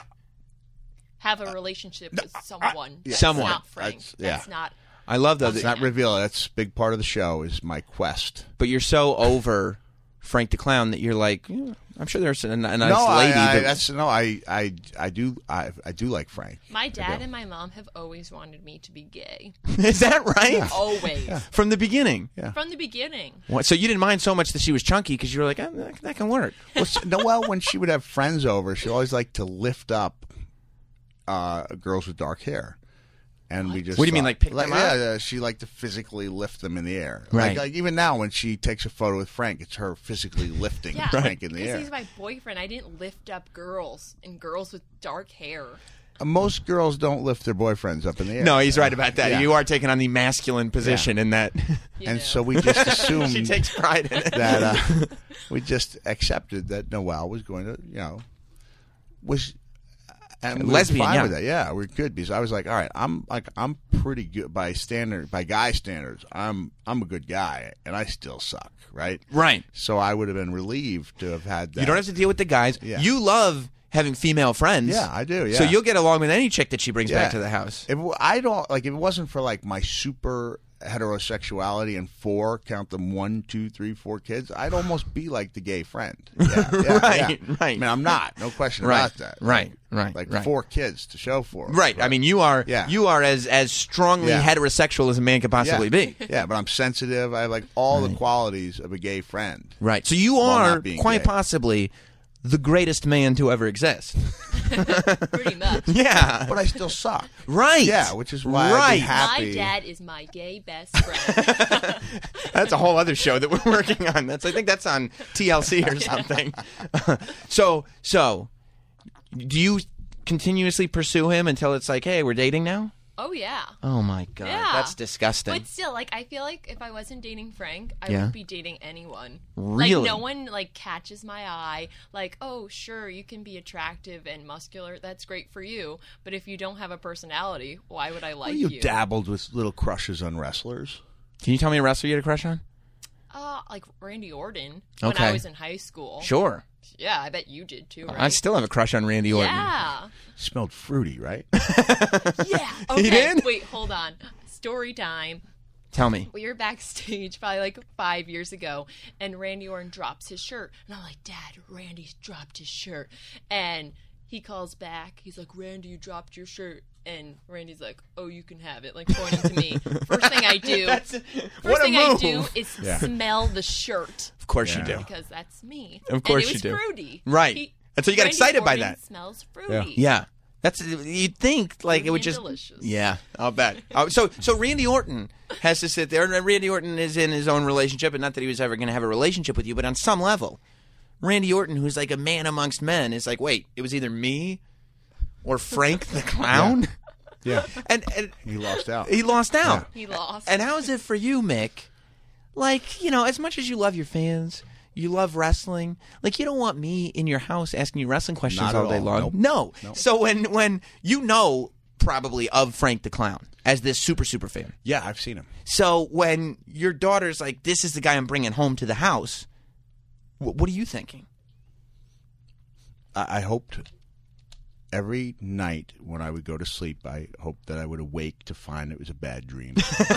Have a relationship with someone. That's Someone. Not Frank. That's- yeah. That's not. I love though. It's That, not reveal. That's a big part of the show. Is my quest. but you're so over Frank the Clown that you're like, "Yeah, I'm sure there's a, a nice no, I- lady. I, that, that's no. I I I do I I do like Frank. My dad and my mom have always wanted me to be gay. (laughs) is that right? Always. From the beginning. Yeah. From the beginning. What, so you didn't mind so much that she was chunky because you were like, "Ah, that, that can work. Well, s- Noelle, when she would have friends over, she always liked to lift up uh, girls with dark hair. And we just What do you mean, like pick them yeah, up? yeah, she liked to physically lift them in the air. Right. Like, like even now, when she takes a photo with Frank, it's her physically lifting Yeah. Frank in the Because air. he's my boyfriend. I didn't lift up girls and girls with dark hair. Uh, Most girls don't lift their boyfriends up in the air. No, he's right about that. Yeah. You are taking on the masculine position in that. You (laughs) And know. so we just (laughs) assumed she takes pride in it. that uh, (laughs) we just accepted that Noelle was going to, you know, was and we lesbian, fine yeah. with it. Yeah, we're good because I was like, all right, I'm like I'm pretty good by standard by guy standards. I'm I'm a good guy, and I still suck, right? Right. So I would have been relieved to have had that. You don't have to deal with the guys. Yeah. You love having female friends. Yeah, I do, Yeah. So you'll get along with any chick that she brings back to the house. If I don't like, if it wasn't for like my super heterosexuality and four, count them one, two, three, four kids, I'd almost be like the gay friend. (laughs) Yeah, yeah, Right, yeah. right. I mean, I'm not. No question Right, about that. right, right, Like right. four kids to show for Right. I mean, you are Yeah. you are as as strongly heterosexual as a man could possibly be. (laughs) Yeah, but I'm sensitive. I have like all the qualities of a gay friend. Right. So you are quite gay. possibly the greatest man to ever exist. (laughs) Pretty much. Yeah. But I still suck. Right. Yeah, which is why I'd right. be happy. My dad is my gay best friend. (laughs) That's a whole other show that we're working on. That's I think that's on TLC or (laughs) something. so so do you continuously pursue him until it's like, hey, we're dating now? Oh yeah. Oh my god, Yeah. that's disgusting. But still, like I feel like if I wasn't dating Frank, I Yeah. would be dating anyone. Really? Like no one like catches my eye. Like, oh sure, you can be attractive and muscular. That's great for you. But if you don't have a personality, why would I like you you dabbled with little crushes on wrestlers. Can you tell me a wrestler you had a crush on? Uh, like Randy Orton when Okay. I was in high school. Sure. Yeah, I bet you did too, right? I still have a crush on Randy Orton. yeah. Smelled fruity, right? (laughs) Yeah. Okay. He did? Wait, hold on. Story time. Tell me. we were backstage probably like five years ago, and Randy Orton drops his shirt, and I'm like, Dad, Randy's dropped his shirt, and he calls back. He's like, Randy, you dropped your shirt, and Randy's like, Oh, you can have it, like pointing to me. First thing I do, (laughs) That's first what a thing I move. do is smell the shirt Of course Yeah. you do. because that's me. Of course and it was you do. Fruity, Right. He- And so you got Randy excited by Orton that. Smells fruity. Yeah. That's you'd think like it would just delicious. yeah I'll bet Uh, so so Randy Orton has to sit there and Randy Orton is in his own relationship and not that he was ever going to have a relationship with you but on some level Randy Orton who's like a man amongst men is like wait it was either me or (laughs) Frank the clown yeah. (laughs) and, and He lost out. he lost out He lost. and how is it for you Mick like you know as much as you love your fans you love wrestling like you don't want me in your house asking you wrestling questions Not all at day all. long Nope. no so when when you know probably of frank the clown as this super super fan yeah, I've seen him. so when your daughter's like this is the guy i'm bringing home to the house wh- what are you thinking I, I hoped every night when I would go to sleep, I hoped that I would awake to find it was a bad dream.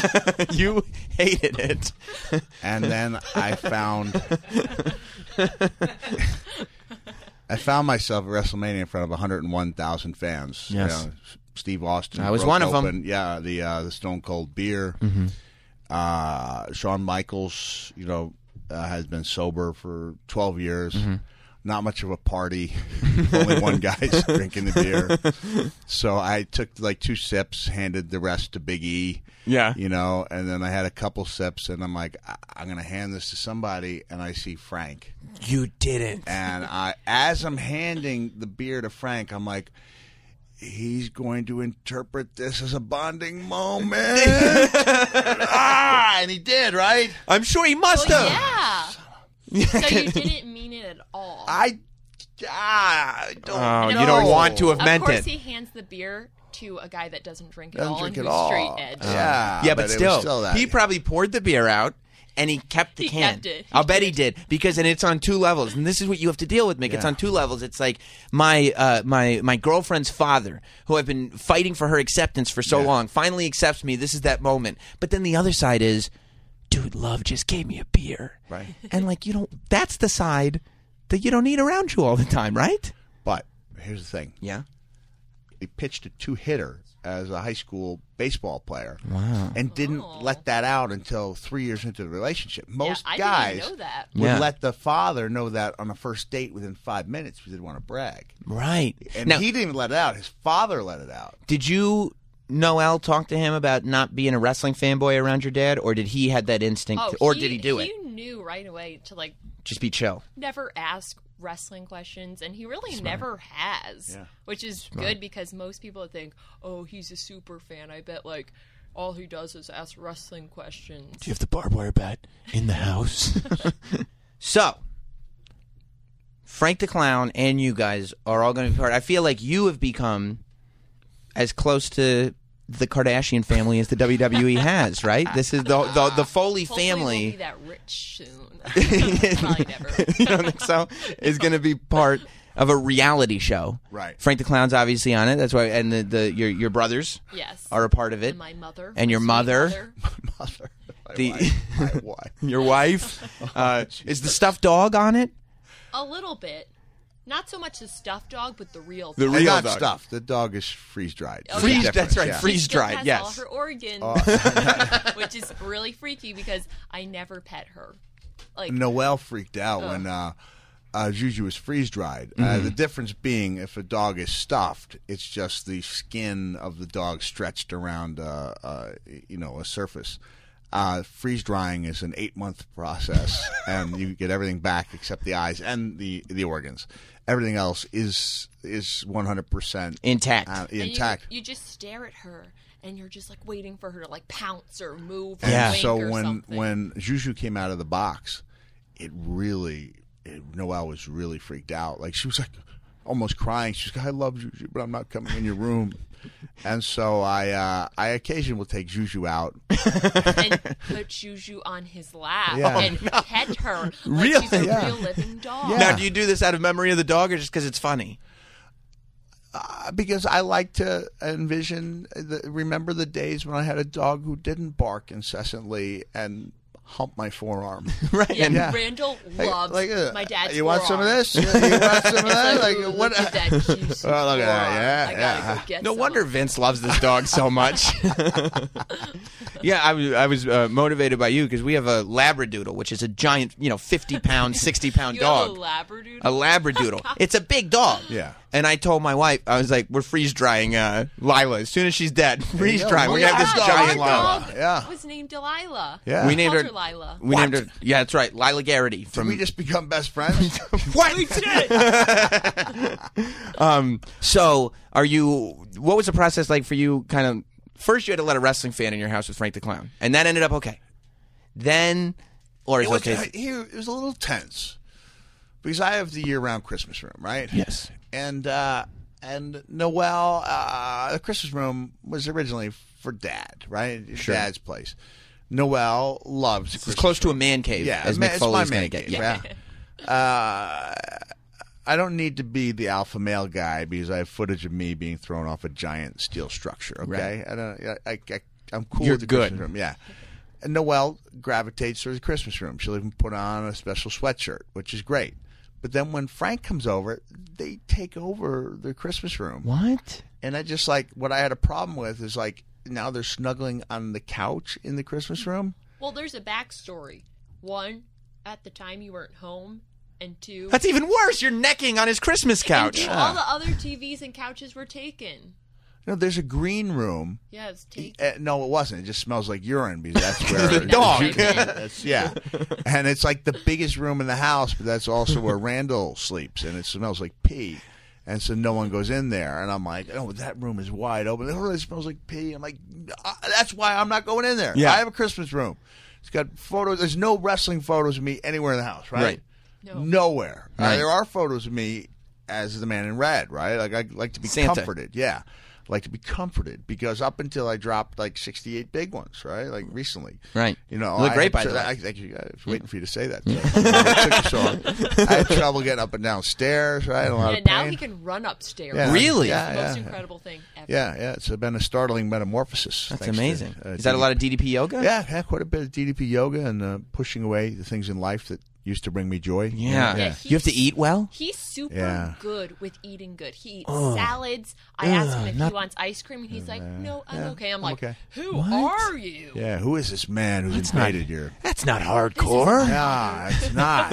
(laughs) you hated it and then I found (laughs) I found myself at WrestleMania in front of 101,000 fans. You Yes. know, Steve Austin. I was one of them. Yeah, the uh, the Stone Cold Beer. Mm-hmm. Uh, Shawn Michaels, you know, uh, has been sober for 12 years. Mm-hmm. Not much of a party. (laughs) Only one guy's (laughs) drinking the beer. So I took like two sips, handed the rest to Big E. Yeah. You know, and then I had a couple sips, and I'm like, I- I'm going to hand this to somebody, and I see Frank. you didn't And I, as I'm handing the beer to Frank, I'm like, he's going to interpret this as a bonding moment. (laughs) ah, and he did, right? i'm sure he must Well, have yeah. So you (laughs) didn't mean it at all. I, ah, I don't Oh, you don't course- want to have meant of course, it. he hands the beer to a guy that doesn't drink at Doesn't all drink and at who's all. straight edge. yeah, Yeah, but, it was still, that. he probably poured the beer out and he kept the He can. kept it. He I'll bet he did. did because, and it's on two levels. And this is what you have to deal with, Mick. It's on two levels. It's like my uh, my my girlfriend's father, who I've been fighting for her acceptance for so Yeah. long, finally accepts me. This is that moment. But then the other side is, dude, love just gave me a beer, Right. (laughs) And like you don't. That's the side that you don't need around you all the time, right? But here's the thing: Yeah. he pitched a two hitter as a high school baseball player. Wow. And didn't oh. let that out until three years into the relationship. Most I guys didn't even know that. would Yeah. let the father know that on a first date within five minutes because they didn't want to brag. Right. And now, he didn't even let it out. His father let it out. Did you, Noelle, talk to him about not being a wrestling fanboy around your dad, or did he had that instinct, Oh, or did he do it? He knew right away to like Just be chill. never ask wrestling questions, and he really never has, Yeah. which is good because most people would think, "Oh, he's a super fan." I bet like all he does is ask wrestling questions. Do you have the barbed wire bat in the house? (laughs) so, Frank the Clown and you guys are all going to be part. I feel like you have become as close to the Kardashian family as the WWE has, right? This is the the, the Foley Hopefully family. We'll be that rich soon. (laughs) Probably never. you don't think so? Is going to be part of a reality show. Right. Frank the Clown's obviously on it. That's why, and the, the your your brothers Yes. are a part of it. And my mother. And your sweet mother. Mother. My The- wife. My (laughs) wife. Your wife (laughs) uh, is the stuffed dog on it. A little bit. Not so much the stuffed dog, but the real The dog. real I got dog. stuff. The dog is freeze dried. Oh, Freeze. That's right. Yeah. Freeze dried. Yes. all her organs, Oh. (laughs) which is really freaky because I never pet her. Like Noelle freaked out when uh, uh, Juju was freeze dried. Uh, Mm-hmm. the difference being, if a dog is stuffed, it's just the skin of the dog stretched around, uh, uh, you know, a surface. Uh, freeze drying is an eight month process, (laughs) and you get everything back except the eyes and the the organs. Everything else is is one hundred percent Intact. uh, and you- intact. You, just stare at her and you're just like waiting for her to like pounce or move or And Yeah. wink so when something. when Juju came out of the box, it really it, Noelle was really freaked out. Like she was like almost crying. She's like, "I love Juju, but I'm not coming in your room." And so I uh, I occasionally will take Juju out. and (laughs) put Juju on his lap Yeah. and pet her like Really? she's a Yeah. real living dog. Yeah. Now, do you do this out of memory of the dog, or just because it's funny? Uh, because I like to envision, the, remember the days when I had a dog who didn't bark incessantly and hump my forearm. (laughs) (laughs) Right. Yeah, And Yeah. Randall Like- loves like, uh, my dad's You want some of this? You, you want some of (laughs) that? like, Like, what? Look at that juicy Oh, look at that. Yeah, I yeah. go get No some. wonder Vince loves this dog so much. yeah, I was I was uh, motivated by you because we have a Labradoodle, which is a giant, you know, fifty pound, sixty pound you dog. have a Labradoodle. a Labradoodle. It's a big dog. Yeah. And I told my wife, I was like, "We're freeze drying uh, Lila as soon as she's dead. Freeze go. drying. We're gonna have this yeah, giant our Lila." Yeah. was named Delilah. Yeah. We We named her. her Lila. We What? named her. Yeah, that's right, Lila Garrity Did from. we just become best friends? (laughs) what? (laughs) um. So, are you? What was the process like for you? Kind of. First, you had to let a wrestling fan in your house with Frank the Clown, and that ended up okay. Then, or is it was, okay. here, it was a little tense because I have the year-round Christmas room, right? Yes. And uh, and Noelle, uh, the Christmas room was originally for Dad, right? Sure. Dad's place. Noelle loves It's Christmas close to a man cave, Yeah, as ma- Mick it's Foley's my going man to get. cave, Yeah. yeah. Uh, I don't need to be the alpha male guy because I have footage of me being thrown off a giant steel structure. Okay, I don't. I, I, I, I'm cool You're with the good. Christmas room. Yeah. And Noelle gravitates towards the Christmas room. She'll even put on a special sweatshirt, which is great. But then when Frank comes over, they take over the Christmas room. What? And I just like what I had a problem with is like now they're snuggling on the couch in the Christmas room. Well, there's a backstory. One, at the time you weren't home, and two, That's even worse. You're necking on his Christmas and couch. two, all the other TVs and couches were taken. You know, there's a green room. Yeah, it's taken. Uh, no, it wasn't. It just smells like urine because that's (laughs) where The dog. (laughs) That's- yeah, and it's like the biggest room in the house, but that's also where Randall sleeps, and it smells like pee. And so no one goes in there, and I'm like, oh, that room is wide open. Oh, it smells like pee. I'm like, "Uh, that's why I'm not going in there. Yeah. I have a Christmas room. It's got photos. There's no wrestling photos of me anywhere in the house, right? Right. No. Nowhere. Uh, Right. there are photos of me as the man in red, right? Like I like to be Santa. comforted. Yeah. I like to be comforted because up until I dropped like 68 big ones, right? Like recently. Right. You know, You look I great, had by tr- the way. I, thank you. I was waiting for you to say that. (laughs) It took you so long. I had trouble getting up and down stairs, right? A lot Yeah, of now pain. he can run upstairs. Yeah. Really? Yeah, Most yeah. incredible thing ever. Yeah, yeah. It's been a startling metamorphosis. That's thanks to, amazing. uh, Is that a lot of DDP yoga? Yeah, yeah, quite a bit of DDP yoga and uh, pushing away the things in life that used to bring me joy. Yeah. Yeah, You have to eat well. He's super Yeah. good with eating good. He eats salads. I ask him if not- he wants ice cream, and he's like, "No, I'm Yeah, okay." I'm, I'm like, okay. "Who What? are you?" Yeah, who is this man who's That's not- invaded your? That's not hardcore. Yeah, it's not.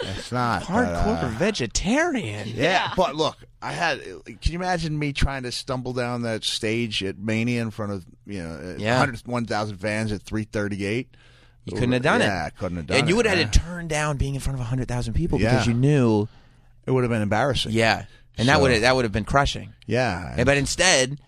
it's not. but, Hardcore uh, vegetarian. yeah, Yeah. but look, I had. Can you imagine me trying to stumble down that stage at Mania in front of you know Yeah. 101,000 fans at 338? You couldn't have done it. Yeah, couldn't have done it. And you would have yeah. had to turn down being in front of 100,000 people Yeah. because you knew. It would have been embarrassing. Yeah. And that would have, that would have been crushing. yeah. Yeah, But instead,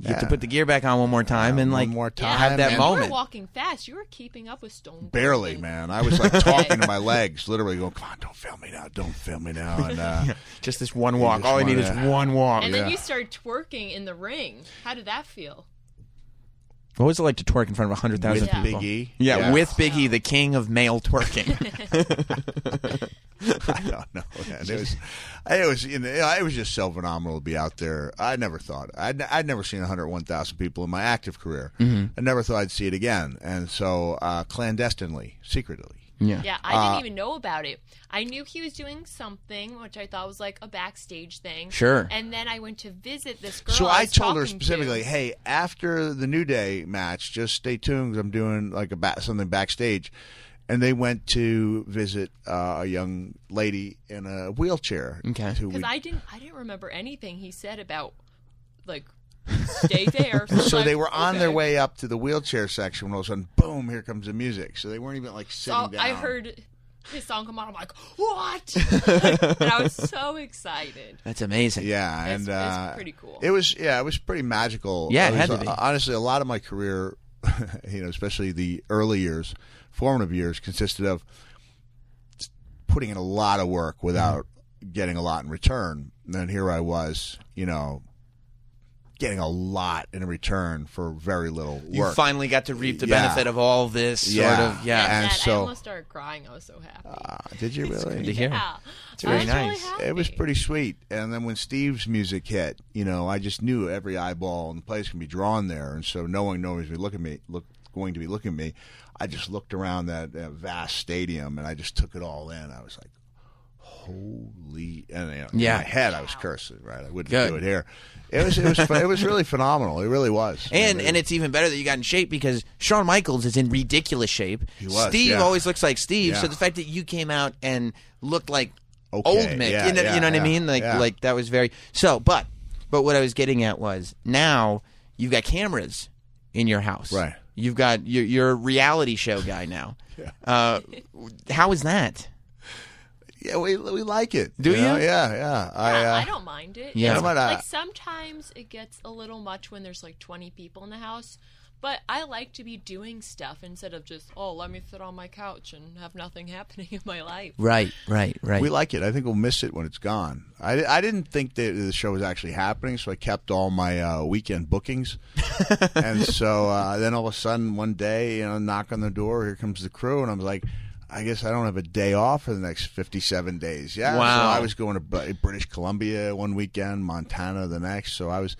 You have to put the gear back on one more time and like more Yeah, time, have that and- You moment. were walking fast. You were keeping up with Stone. Barely, Cold. man. I was like (laughs) talking to my legs, literally going, "Come on, don't film me now, don't film me now." And uh, (laughs) Just this one walk. just All I need is one walk. And then you started twerking in the ring. How did that feel? What was it like to twerk in front of hundred thousand people? Big E, Yeah, with Big E, the king of male twerking. (laughs) (laughs) I don't know. Man. It was, it was, you know, it was just so phenomenal to be out there. I never thought I'd, I'd never seen 101,000 people in my active career. Mm-hmm. I never thought I'd see it again, and so uh, clandestinely, secretly. Yeah. Yeah, I Uh, didn't even know about it. I knew he was doing something, which I thought was like a backstage thing. Sure. And then I went to visit this girl. So I, I told her talking to. specifically, "Hey, after the New Day match, just stay tuned. 'cause I'm doing like a ba- something backstage." And they went to visit uh, a young lady in a wheelchair. Okay. because we- I didn't, I didn't remember anything he said about like stay there. (laughs) So, so like, they were on their way up to the wheelchair section when all of a sudden, boom! Here comes the music. So they weren't even like So sitting down. I heard his song come on. I'm like, what? (laughs) and I was so excited. That's amazing. Yeah, It's- and it's uh, pretty cool. It was yeah, it was pretty magical. Yeah, it was, had to be. uh, honestly, a lot of my career, (laughs) you know, especially the early years, formative years, consisted of putting in a lot of work without getting a lot in return. And then here I was, you know, getting a lot in return for very little work. You finally got to reap the Yeah. benefit of all this sort Yeah. of yeah. And that, so- I almost started crying. I was so happy. Uh, did you really? good to hear. yeah, It's very I was really nice. happy. It was pretty sweet. And then when Steve's music hit, you know, I just knew every eyeball in the place can be drawn there. And so knowing no one was looking at me, look, going to be looking at me, I just looked around that, that vast stadium and I just took it all in. I was like, holy, and you know, Yeah. in my head I was cursing, right? I wouldn't Good. do it here. It was, it was, it was really phenomenal. It really was. And It and it's even better that you got in shape because Shawn Michaels is in ridiculous shape. He was, Steve yeah. always looks like Steve. So the fact that you came out and looked like Okay, old Mick, yeah, you know, yeah, you know what I mean? Like yeah. like that was very so. But but what I was getting at was now you've got cameras in your house. Right. You've got you're, you're a reality show guy now. (laughs) uh, how is that? Yeah, we, we like it. Do know? you? Yeah, yeah. I, Yeah, uh, I don't mind it. Yeah. It's- like sometimes it gets a little much when there's like 20 people in the house, but I like to be doing stuff instead of just oh let me sit on my couch and have nothing (laughs) happening in my life. Right, right, right. We like it. I think we'll miss it when it's gone. I, I didn't think that the show was actually happening, so I kept all my uh, weekend bookings. (laughs) and so uh, then all of a sudden, one day, you know, knock on the door, here comes the crew, and I'm like, I guess I don't have a day off for the next 57 days. Yeah. So I was going to British Columbia one weekend, Montana the next. So I was.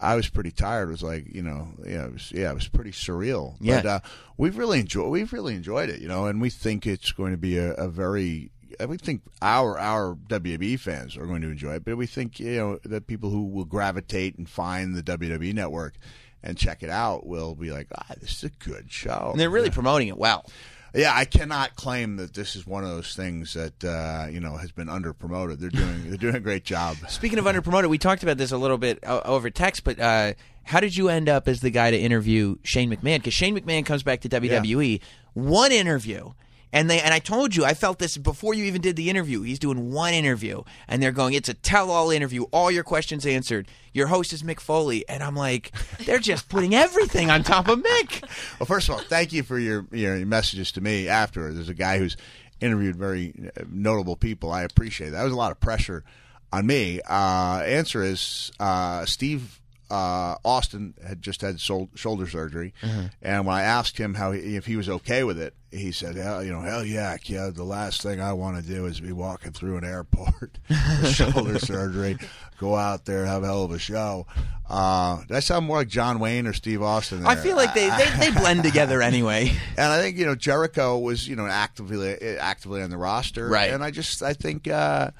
I was pretty tired. It was like you know, yeah, it was yeah, it was pretty surreal. Yeah. But uh, we've really enjoyed we've really enjoyed it, you know, and we think it's going to be a, a very we think our our WWE fans are going to enjoy it, but we think you know that people who will gravitate and find the WWE network and check it out will be like, ah, this is a good show. and they're really promoting it well. Yeah, I cannot claim that this is one of those things that uh, you know has been under promoted. They're doing they're doing a great job. (laughs) Speaking of underpromoted, we talked about this a little bit over text, but uh, how did you end up as the guy to interview Shane McMahon? Because Shane McMahon comes back to WWE, one interview, and they and I told you I felt this before you even did the interview. He's doing one interview, and they're going, "It's a tell-all interview, all your questions answered." Your host is Mick Foley, and I'm like, they're just putting everything on top of Mick. Well, first of all, thank you for your your messages to me afterwards. There's a guy who's interviewed very uh, notable people. I appreciate that. That was a lot of pressure on me. Uh, answer is uh, Steve uh, Austin had just had sol- shoulder surgery, and when I asked him how he, if he was okay with it, he said, "Hell, you know, hell yeah, yeah. The last thing I want to do is be walking through an airport (laughs) with shoulder (laughs) surgery. Go out there, have a hell of a show." Uh, I sound more like John Wayne or Steve Austin? I feel like they, they, they (laughs) blend together anyway. And I think you know Jericho was you know actively actively on the roster, Right. And I just I think uh,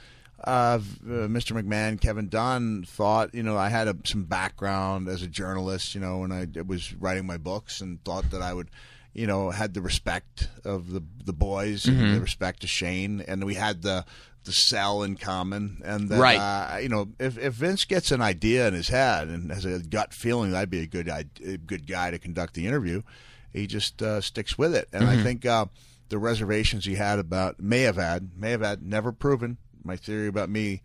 uh, Mr. McMahon, Kevin Dunn thought you know I had a, some background as a journalist, you know, when I was writing my books, and thought that I would. You know, had the respect of the the boys, Mm-hmm. and the respect of Shane, and we had the the cell in common, and that, Right. uh, you know, if, if Vince gets an idea in his head and has a gut feeling that I'd be a good a good guy to conduct the interview, he just uh, sticks with it. And I think uh, the reservations he had about may have had may have had never proven my theory about me,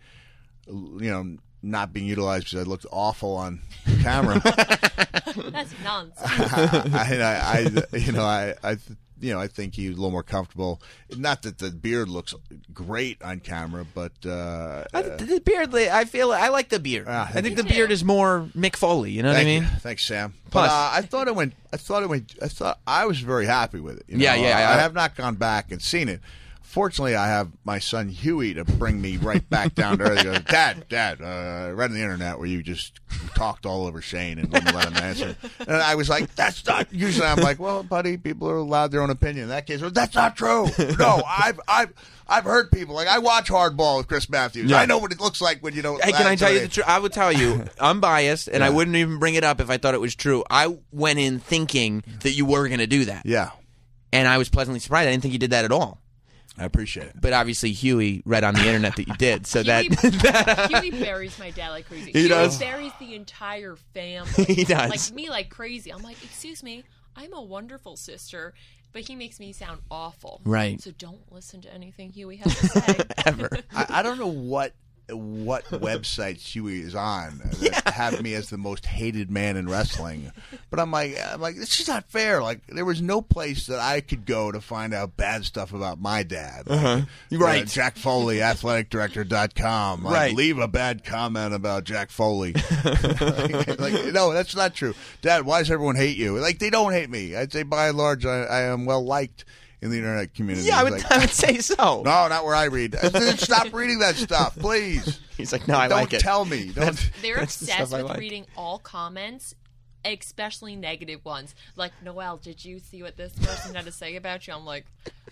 you know, not being utilized because I looked awful on camera. (laughs) That's nonsense. (laughs) I, I, I, you know, I, I, you know, I think he's a little more comfortable. Not that the beard looks great on camera, but uh, I, the beard, I feel I like the beard. Ah, I think Me the beard is more Mick Foley. You know what I mean? you. Thanks, Sam. Plus- But uh, I thought it went. I thought it went. I thought I was very happy with it. you Yeah, know. yeah, I, I- have not gone back and seen it. Fortunately, I have my son Huey to bring me right back down to earth. Goes, Dad, Dad, uh, I read on the internet where you just talked all over Shane and wouldn't let him answer. And I was like, that's not. Usually, I'm like, well, buddy, people are allowed their own opinion. In that case, well, that's not true. No, I've, I've, I've heard people like I watch Hardball with Chris Matthews. Yeah. I know what it looks like when you don't. Hey, can I tell you the truth? truth? I would tell you, (laughs) I'm biased, and I wouldn't even bring it up if I thought it was true. I went in thinking that you were going to do that, Yeah, and I was pleasantly surprised. I didn't think you did that at all. I appreciate it. But obviously, Huey read on the internet that you did, so that (laughs) Huey, (laughs) uh, Huey buries my dad like crazy. He Huey does? buries the entire family. (laughs) He does. Like me, like crazy. I'm like, excuse me, I'm a wonderful sister, but he makes me sound awful. Right. So don't listen to anything Huey has to say. ever. I, I don't know what what (laughs) website Huey is on that have me as the most hated man in wrestling, but I'm like I'm like this is not fair. Like there was no place that I could go to find out bad stuff about my dad. Like, uh, Right. Jack Foley, athleticdirector.com. Like, Right. Leave a bad comment about Jack Foley. like, (laughs) (laughs) like, no, that's not true. Dad, why does everyone hate you? Like they don't hate me. I'd say by and large I, I am well liked in the internet community. Yeah, I would, Like, I would say so. (laughs) no, not where I read. Uh, stop reading that stuff, please. (laughs) He's like, no, I Don't like it. Don't tell me. Don't. They're That's the obsessed I with like. reading all comments, especially negative ones. Like, Noelle, did you see what this person had to say about you? I'm like,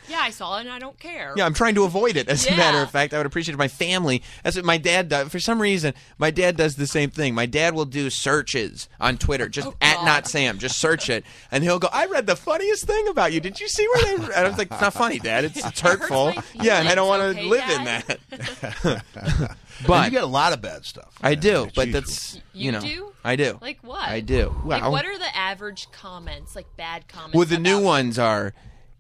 yeah, I saw it and I don't care. Yeah, I'm trying to avoid it. As a matter of fact, I would appreciate if my family. That's what my dad does. For some reason, my dad does the same thing. My dad will do searches on Twitter, just Oh, at not Sam. Just search it, and he'll go. I read the funniest thing about you. Did you see where they? And I was like, it's not funny, Dad. It's, (laughs) it's hurtful. my Yeah, and I don't want to okay, live in that. (laughs) And but you get a lot of bad stuff. I do. It's But usual. that's you, You know, do? I do. Like what? I do. Like, what are the average comments? Like bad comments? Well, the new about- ones are.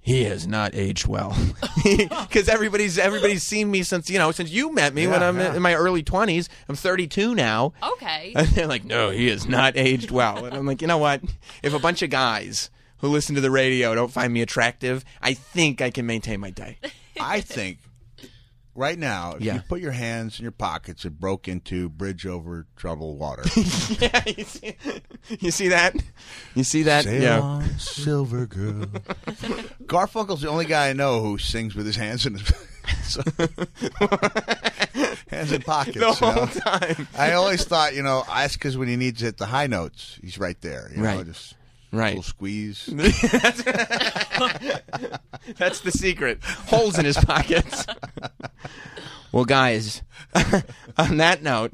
He has not aged well, (laughs) because everybody's everybody's seen me since you know since you met me when I'm yeah. in my early twenties. I'm 32 now, Okay. (laughs) and they're like, "No, he has not aged well." And I'm like, you know what? If a bunch of guys who listen to the radio don't find me attractive, I think I can maintain my day. (laughs) I think right now, if Yeah. you put your hands in your pockets and broke into bridge over troubled water, (laughs) yeah, you see, (laughs) you see that? You see that? sail yeah. on, silver girl. (laughs) Garfunkel's the only guy I know who sings with his hands in his so- hands in pockets. The you know? time. I always thought, you know, that's because when he needs to hit the high notes, he's right there. You know, Right. just Right. little squeeze. (laughs) That's the secret. Holes in his pockets. well, guys, (laughs) on that note,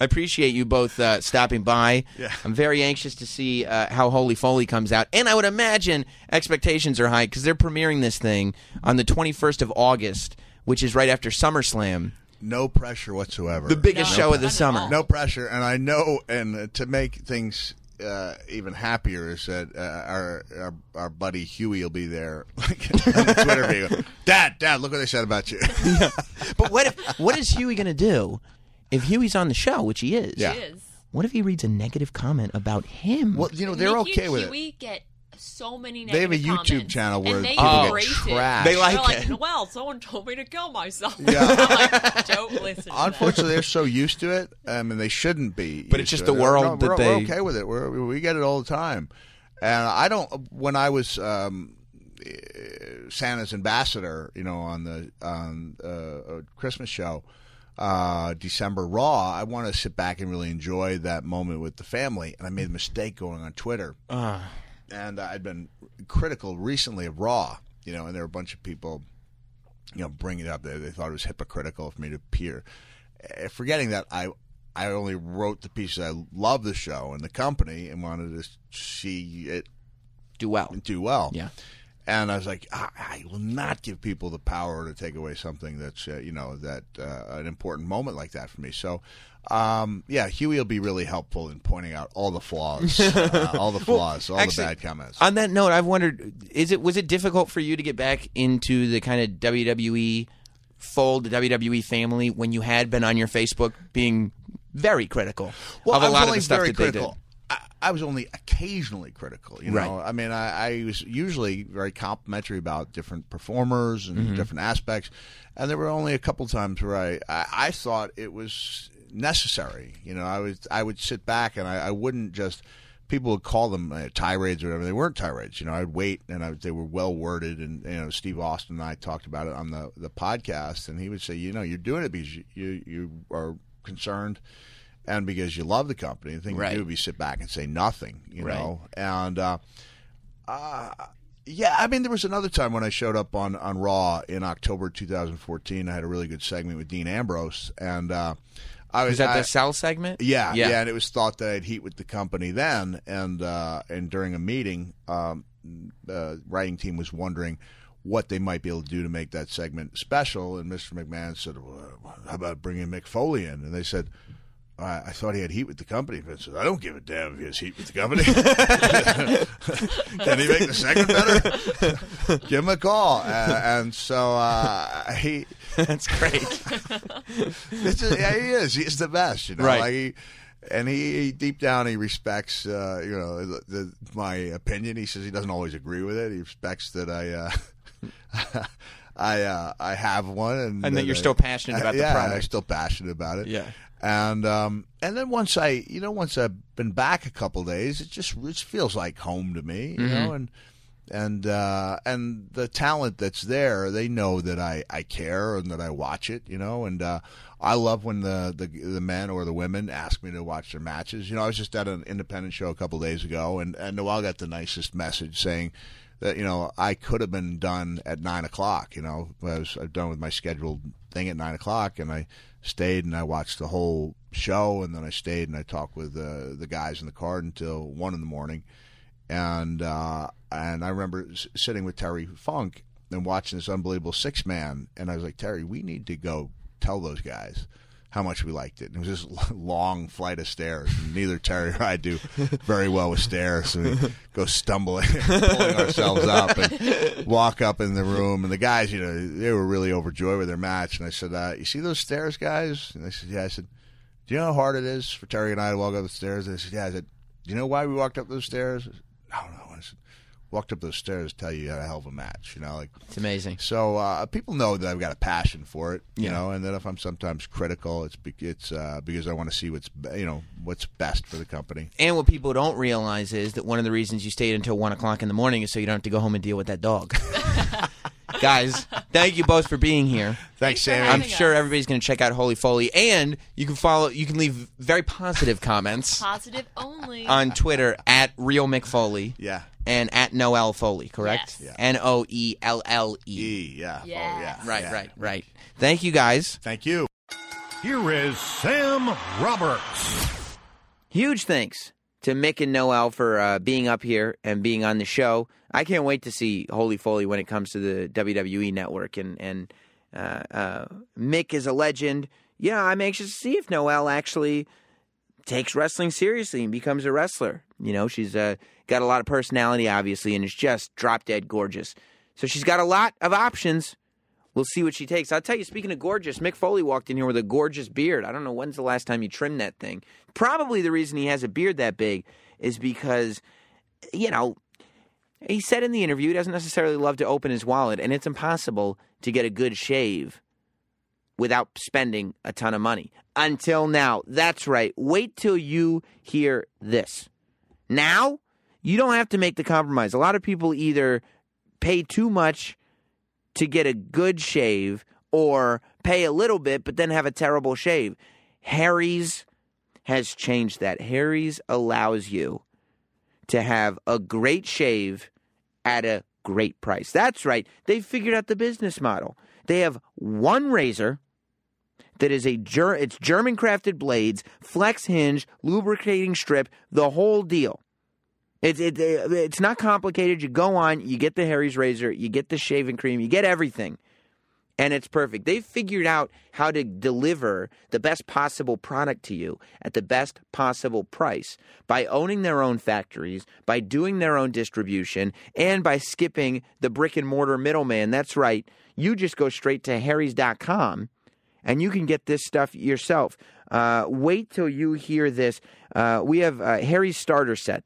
I appreciate you both uh, stopping by. Yeah. I'm very anxious to see uh, how Holy Foley comes out. And I would imagine expectations are high because they're premiering this thing on the 21st of August, which is right after SummerSlam, No pressure whatsoever. the biggest No, show of the none summer. no pressure, and I know, and uh, to make things uh, even happier is that uh, our, our our buddy Huey will be there, (laughs) like on the Twitter video. Dad, Dad, look what they said about you. (laughs) But what if what is Huey going to do if Huey's on the show, which he is? Yeah. It is. What if he reads a negative comment about him? well, you know they're Nikki okay and with it. Huey get so many They have a YouTube comments, channel where they people get embrace it. trashed. They like They're like, it. Noelle, someone told me to kill myself. Yeah. (laughs) I'm like, don't listen. To that. Unfortunately, they're so used to it, um, and they shouldn't be. But it's just to the it. world No, that we're, they- We're okay with it. We're, we get it all the time, and I don't. When I was um, eh, Santa's ambassador, you know, on the on uh, a Christmas show, uh, December Raw, I want to sit back and really enjoy that moment with the family, and I made a mistake going on Twitter and I'd been critical recently of Raw, you know, and there were a bunch of people, you know, bringing it up. They, they thought it was hypocritical for me to appear, Eh, forgetting that I I only wrote the piece that I love the show and the company and wanted to see it do well. do well. Yeah. And I was like, I, I will not give people the power to take away something that's, uh, you know, that uh, an important moment like that for me. So, um, yeah, Huey will be really helpful in pointing out all the flaws, (laughs) uh, all the flaws, all actually, the bad comments. On that note, I've wondered: is it was it difficult for you to get back into the kind of WWE fold, the WWE family, when you had been on your Facebook being very critical Well, of a I was lot of the stuff very that they did. I, I was only occasionally critical. You know, Right. I mean, I, I was usually very complimentary about different performers and Mm-hmm. different aspects, and there were only a couple times where I, I, I thought it was necessary. You know, I would I would sit back and I, I wouldn't just. People would call them uh, tirades or whatever. They weren't tirades. You know, I'd wait and I, they were well worded. And you know, Steve Austin and I talked about it on the the podcast, and he would say, you know, you're doing it because you you, you are concerned and because you love the company, the thing Right. to do would be sit back and say nothing, you Right. know. And uh, uh, yeah, I mean, there was another time when I showed up on on Raw in October 2014. I had a really good segment with Dean Ambrose, and uh, I was Was that I- the Cell segment? yeah, Yeah. yeah, and it was thought that I'd heat with the company then, and uh, and during a meeting, um, the writing team was wondering what they might be able to do to make that segment special, and Mr. McMahon said, well, "How about bringing Mick Foley in?" And they said. I, I thought he had heat with the company. Vince said, I don't give a damn if he has heat with the company. (laughs) (laughs) Can he make the second better? (laughs) Give him a call. Uh, and so uh, he, That's great. it's just, yeah, he is. He's the best, you know. Right. Like he, and he, deep down he respects, uh, you know, the, the, my opinion. He says he doesn't always agree with it. He respects that I, uh, I, uh, I have one, and, And that you're I- still passionate about the yeah, product. I'm still passionate about it. Yeah. And um, and then once I, you know, once I've been back a couple days, it just it feels like home to me, you know, and and uh, and the talent that's there, they know that I, I care and that I watch it, you know, and uh, I love when the, the the men or the women ask me to watch their matches. You know, I was just at an independent show a couple days ago, and and Noelle got the nicest message saying that you know I could have been done at nine o'clock. You know, I was I'm done with my scheduled thing at nine o'clock, and I stayed and I watched the whole show, and then I stayed and I talked with uh, the guys in the card until one in the morning. And uh, and I remember s- sitting with Terry Funk and watching this unbelievable six man, and I was like, Terry, we need to go tell those guys how much we liked it. And it was this (laughs) long flight of stairs. Neither Terry or I do very well with stairs, so we go stumbling, (laughs) pulling ourselves up, and walk up in the room. And the guys, you know, they were really overjoyed with their match. And I said, uh, "You see those stairs, guys?" And they said, "Yeah." I said, "Do you know how hard it is for Terry and I to walk up the stairs?" And they said, "Yeah." I said, "Do you know why we walked up those stairs?" I said, I don't know. I said, walked up those stairs to tell you you had a hell of a match. You know, like It's amazing. so uh, people know that I've got a passion for it. You Yeah. know, and that if I'm sometimes critical, it's be- it's uh, because I want to see what's you know what's best for the company. And what people don't realize is that one of the reasons you stayed until one o'clock in the morning is so you don't have to go home and deal with that dog. (laughs) Guys, thank you both for being here. Thanks, for Sammy. I'm sure us. everybody's going to check out Holy Foley, and you can follow. You can leave very positive comments Positive only. on Twitter at Real McFoley yeah. And at Noelle Foley. Correct? Yes. N O E L L E. E. Yeah. Oh, yeah. Right, yeah. right, right. Thank you, guys. Thank you. Here is Sam Roberts. Huge thanks to Mick and Noelle for uh, being up here and being on the show. I can't wait to see Holy Foley when it comes to the WWE network. And and uh, uh, Mick is a legend. Yeah, I'm anxious to see if Noelle actually takes wrestling seriously and becomes a wrestler. You know, she's uh, got a lot of personality, obviously, and is just drop dead gorgeous. So she's got a lot of options. We'll see what she takes. I'll tell you, speaking of gorgeous, Mick Foley walked in here with a gorgeous beard. I don't know when's the last time you trimmed that thing. Probably the reason he has a beard that big is because, you know, he said in the interview he doesn't necessarily love to open his wallet, and it's impossible to get a good shave without spending a ton of money. Until now. That's right. Wait till you hear this. Now, you don't have to make the compromise. A lot of people either pay too much to get a good shave or pay a little bit but then have a terrible shave. Harry's has changed that. Harry's allows you to have a great shave at a great price. That's right. They figured out the business model. They have one razor that is a ger- it's German crafted blades, flex hinge, lubricating strip, the whole deal. It's it, uh, it's not complicated. You go on, you get the Harry's razor, you get the shaving cream, you get everything, and it's perfect. They've figured out how to deliver the best possible product to you at the best possible price by owning their own factories, by doing their own distribution, and by skipping the brick and mortar middleman. That's right. You just go straight to harrys.com and you can get this stuff yourself. Uh, wait till you hear this. Uh, we have uh, Harry's starter set,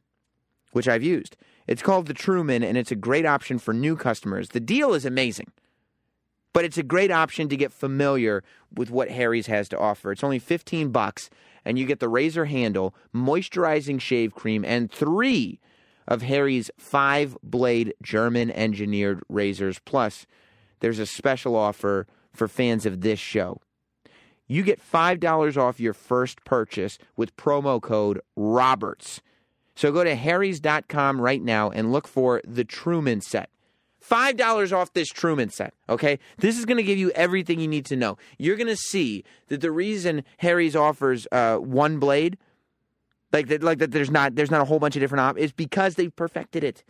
which I've used. It's called the Truman, and it's a great option for new customers. The deal is amazing, but it's a great option to get familiar with what Harry's has to offer. It's only 15 bucks, and you get the razor handle, moisturizing shave cream, and three of Harry's five blade German engineered razors. Plus, there's a special offer for fans of this show. You get $5 off your first purchase with promo code ROBERTS. So go to harrys.com right now and look for the Truman set. $5 off this Truman set, okay? This is going to give you everything you need to know. You're going to see that the reason Harry's offers uh, one blade, like that, like that there's not there's not a whole bunch of different options, is because they've perfected it.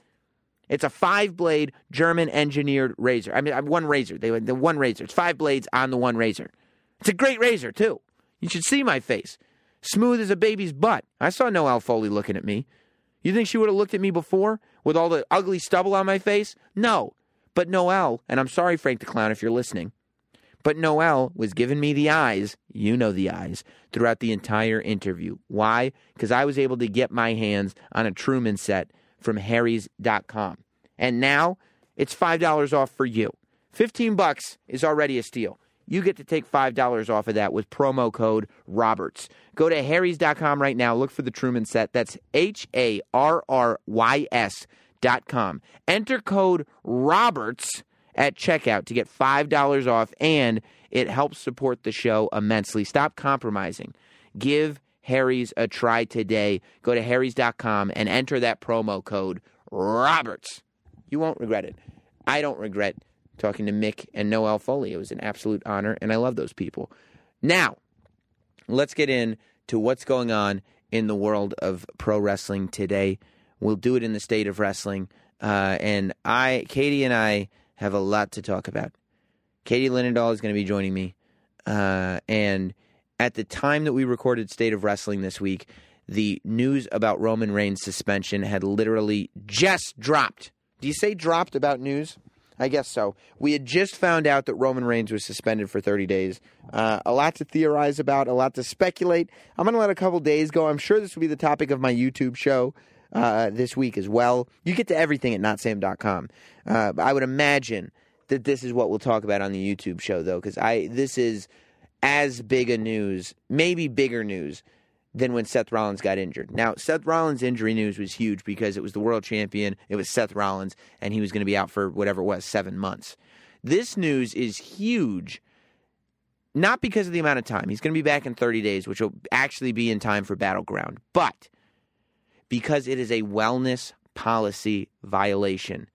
It's a five blade German engineered razor. I mean, uh, one razor. They the one razor. It's five blades on the one razor. It's a great razor too. You should see my face, smooth as a baby's butt. I saw Noelle Foley looking at me. You think she would have looked at me before with all the ugly stubble on my face? No. But Noelle, and I'm sorry, Frank the Clown, if you're listening, but Noelle was giving me the eyes, you know the eyes, throughout the entire interview. Why? Because I was able to get my hands on a Truman set from Harry's.com. And now it's $5 off for you. 15 bucks is already a steal. You get to take $5 off of that with promo code Roberts. Go to Harry's.com right now. Look for the Truman set. That's H A R R Y S dot com. Enter code Roberts at checkout to get $5 off, and it helps support the show immensely. Stop compromising. Give Harry's a try today. Go to Harry's.com and enter that promo code Roberts. You won't regret it. I don't regret talking to Mick and Noelle Foley. It was an absolute honor, and I love those people. Now, let's get in to what's going on in the world of pro wrestling today. We'll do it in the state of wrestling, uh, and I, Katie, and I have a lot to talk about. Katie Linendoll is going to be joining me, uh, and at the time that we recorded State of Wrestling this week, the news about Roman Reigns' suspension had literally just dropped. Do you say dropped about news? I guess so. We had just found out that Roman Reigns was suspended for 30 days. Uh, a lot to theorize about, a lot to speculate. I'm going to let a couple days go. I'm sure this will be the topic of my YouTube show uh, this week as well. You get to everything at notsam.com. Uh, I would imagine that this is what we'll talk about on the YouTube show, though, because I this is as big a news, maybe bigger news than when Seth Rollins got injured. Now, Seth Rollins' injury news was huge because it was the world champion, it was Seth Rollins, and he was going to be out for whatever it was, seven months. This news is huge, not because of the amount of time. He's going to be back in 30 days, which will actually be in time for Battleground, but because it is a wellness policy violation.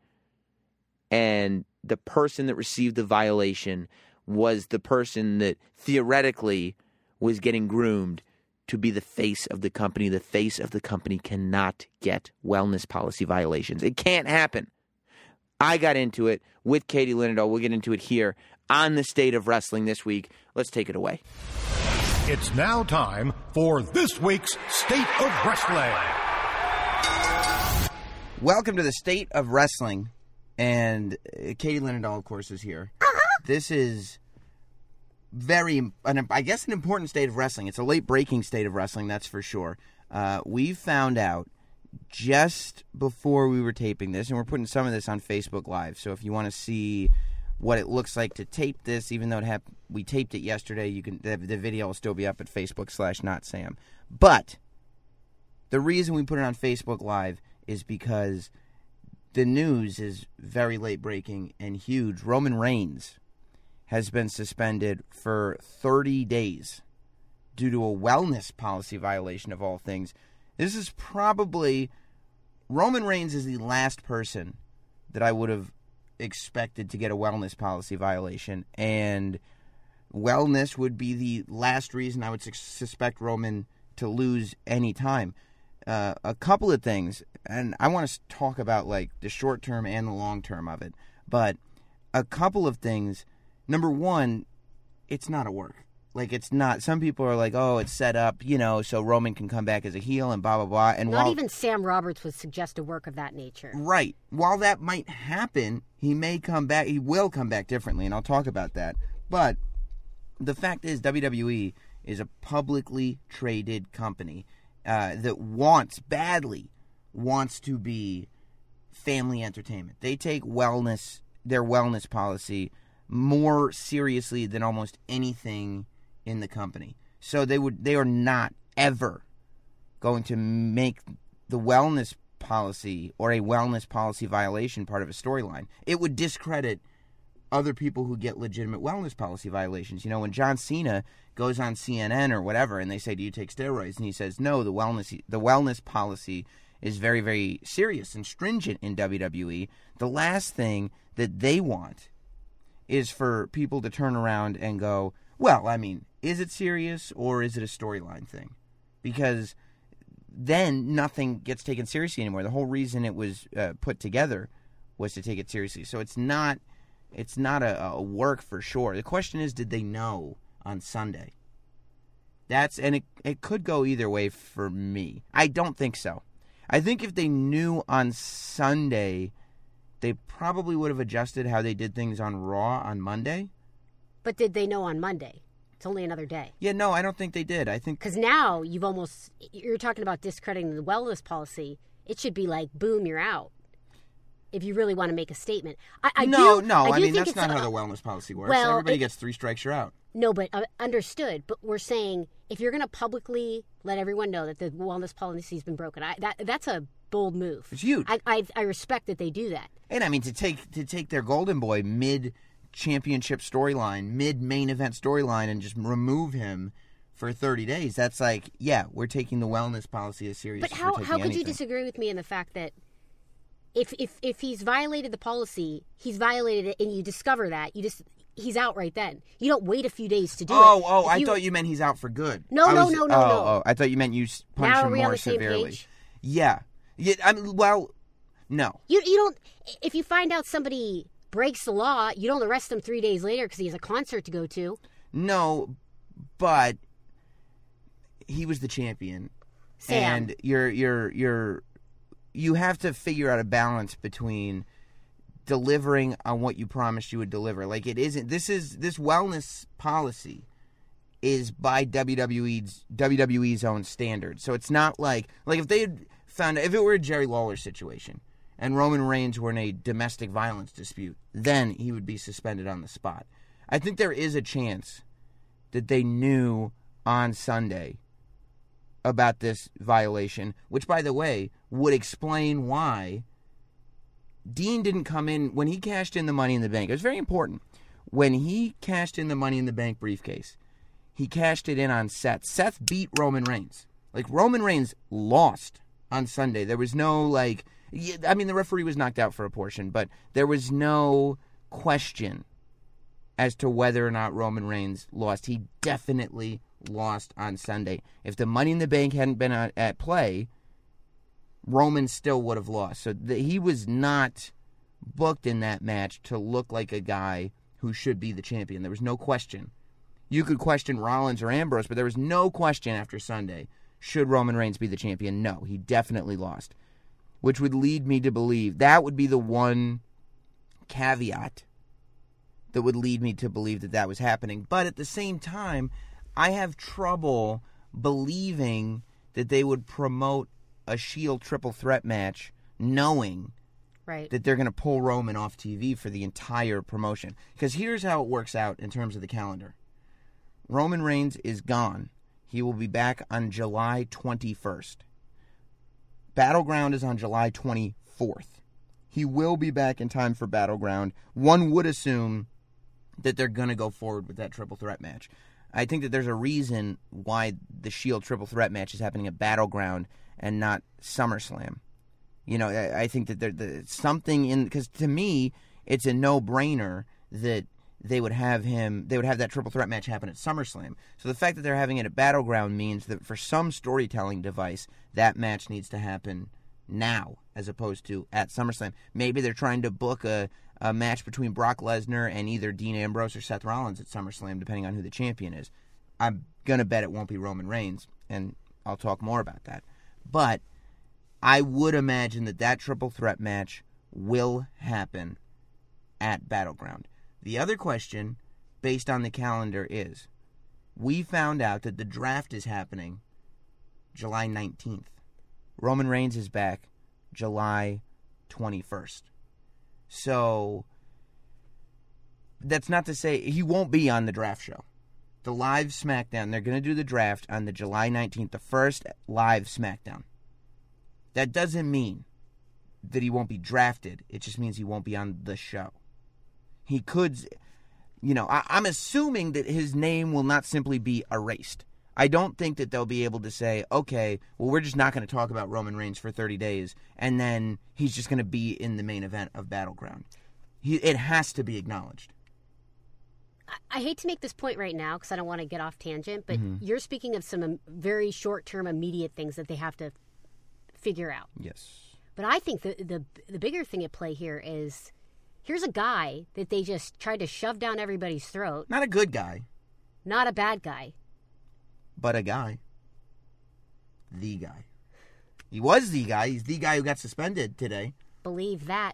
And the person that received the violation was the person that theoretically was getting groomed to be the face of the company. The face of the company cannot get wellness policy violations. It can't happen. I got into it with Katie Linendoll. We'll get into it here on the state of wrestling this week. Let's take it away. It's now time for this week's State of Wrestling. Welcome to the state of wrestling. And uh, Katie Linendoll, of course, is here. This is very, an, I guess, an important state of wrestling. It's a late breaking state of wrestling, that's for sure. Uh, we found out just before we were taping this, and we're putting some of this on Facebook Live. So if you want to see what it looks like to tape this, even though it hap- we taped it yesterday, you can the, the video will still be up at Facebook slash Not Sam. But the reason we put it on Facebook Live is because the news is very late breaking and huge. Roman Reigns has been suspended for 30 days due to a wellness policy violation of all things. This is probably Roman Reigns is the last person that I would have expected to get a wellness policy violation and wellness would be the last reason I would su- suspect Roman to lose any time. Uh, a couple of things, and I want to talk about like the short term and the long term of it, but a couple of things. Number one, it's not a work. Like it's not. Some people are like, "Oh, it's set up," you know, so Roman can come back as a heel and blah blah blah. And Not while, even Sam Roberts would suggest a work of that nature. Right. While that might happen, he may come back. He will come back differently, and I'll talk about that. But the fact is WWE is a publicly traded company uh, that wants badly wants to be family entertainment. They take wellness their wellness policy more seriously than almost anything in the company. So they would they are not ever going to make the wellness policy or a wellness policy violation part of a storyline. It would discredit other people who get legitimate wellness policy violations. You know, when John Cena goes on CNN or whatever and they say, "Do you take steroids?" and he says, "No, the wellness the wellness policy is very very serious and stringent in WWE." The last thing that they want is for people to turn around and go, "Well, I mean, is it serious or is it a storyline thing?" Because then nothing gets taken seriously anymore. The whole reason it was uh, put together was to take it seriously. So it's not it's not a, a work for sure. The question is, did they know on Sunday? That's and it it could go either way for me. I don't think so. I think if they knew on Sunday, they probably would have adjusted how they did things on Raw on Monday. But did they know on Monday? It's only another day. Yeah, no, I don't think they did. I think Because now you've almost you're talking about discrediting the wellness policy. It should be like, boom, you're out. If you really want to make a statement, I, I no, do, no. I, I, mean, that's not a- how the wellness policy works. well, Everybody it- gets three strikes, you're out. No, but uh, understood. But we're saying if you're going to publicly let everyone know that the wellness policy has been broken, I, that that's a bold move. It's huge. I, I I respect that they do that. And I mean to take to take their golden boy mid championship storyline, mid main event storyline, and just remove him for thirty days. That's like, yeah, we're taking the wellness policy as serious. But how how could you disagree with me in the fact that if if if he's violated the policy, he's violated it, and you discover that you just he's out right then. You don't wait a few days to do Oh, it. oh, If I thought you meant he's out for good. No, I no, was- no, no, oh, no. Oh, I thought you meant you punch Now him more severely. Yeah, yeah. I'm well. No, You you don't if you find out somebody breaks the law, you don't arrest them three days later because he has a concert to go to. no, but he was the champion, Sam. and you're you're you're you have to figure out a balance between delivering on what you promised you would deliver. Like it isn't. This is this wellness policy is by WWE's WWE's own standards. So it's not like like if they had found if it were a Jerry Lawler situation and Roman Reigns were in a domestic violence dispute, then he would be suspended on the spot. I think there is a chance that they knew on Sunday about this violation, which by the way would explain why Dean didn't come in when he cashed in the money in the bank. It was very important. When he cashed in the money in the bank briefcase, he cashed it in on Seth. Seth beat Roman Reigns. Like Roman Reigns lost on Sunday. There was no like I mean the referee was knocked out for a portion, but there was no question as to whether or not Roman Reigns lost. He definitely lost on Sunday. If the money in the bank hadn't been at, play, Roman still would have lost. So the, he was not booked in that match to look like a guy who should be the champion. There was no question. You could question Rollins or Ambrose, but there was no question after Sunday. Should Roman Reigns be the champion? No, he definitely lost. Which would lead me to believe that would be the one caveat that would lead me to believe that that was happening. But at the same time, I have trouble believing that they would promote a Shield triple threat match knowing Right. that they're going to pull Roman off TV for the entire promotion. Because here's how it works out in terms of the calendar Roman Reigns is gone. He will be back on July 21st. Battleground is on July 24th. He will be back in time for Battleground. One would assume that they're going to go forward with that triple threat match. I think that there's a reason why the Shield triple threat match is happening at Battleground and not SummerSlam. You know, I, think that there, there's something in because to me, it's a no-brainer that they would have him. They would have that triple threat match happen at SummerSlam. So the fact that they're having it at Battleground means that for some storytelling device, that match needs to happen now as opposed to at SummerSlam. Maybe they're trying to book a, a match between Brock Lesnar and either Dean Ambrose or Seth Rollins at SummerSlam, depending on who the champion is. I'm gonna bet it won't be Roman Reigns, and I'll talk more about that. But I would imagine that that triple threat match will happen at Battleground. The other question based on the calendar is we found out that the draft is happening July 19th. Roman Reigns is back July 21st. So that's not to say he won't be on the draft show. The live SmackDown, they're going to do the draft on the July 19th, the first live SmackDown. That doesn't mean that he won't be drafted. It just means he won't be on the show. He could, you know, I, I'm assuming that his name will not simply be erased. I don't think that they'll be able to say, okay, well, we're just not going to talk about Roman Reigns for 30 days, and then he's just going to be in the main event of Battleground. He, it has to be acknowledged. I hate to make this point right now because I don't want to get off tangent, but Mm-hmm. you're speaking of some um, very short term, immediate things that they have to figure out. Yes. But I think the, the the bigger thing at play here is here's a guy that they just tried to shove down everybody's throat. Not a good guy, Not a bad guy. but a guy. The guy. He was the guy. He's the guy who got suspended today. Believe that.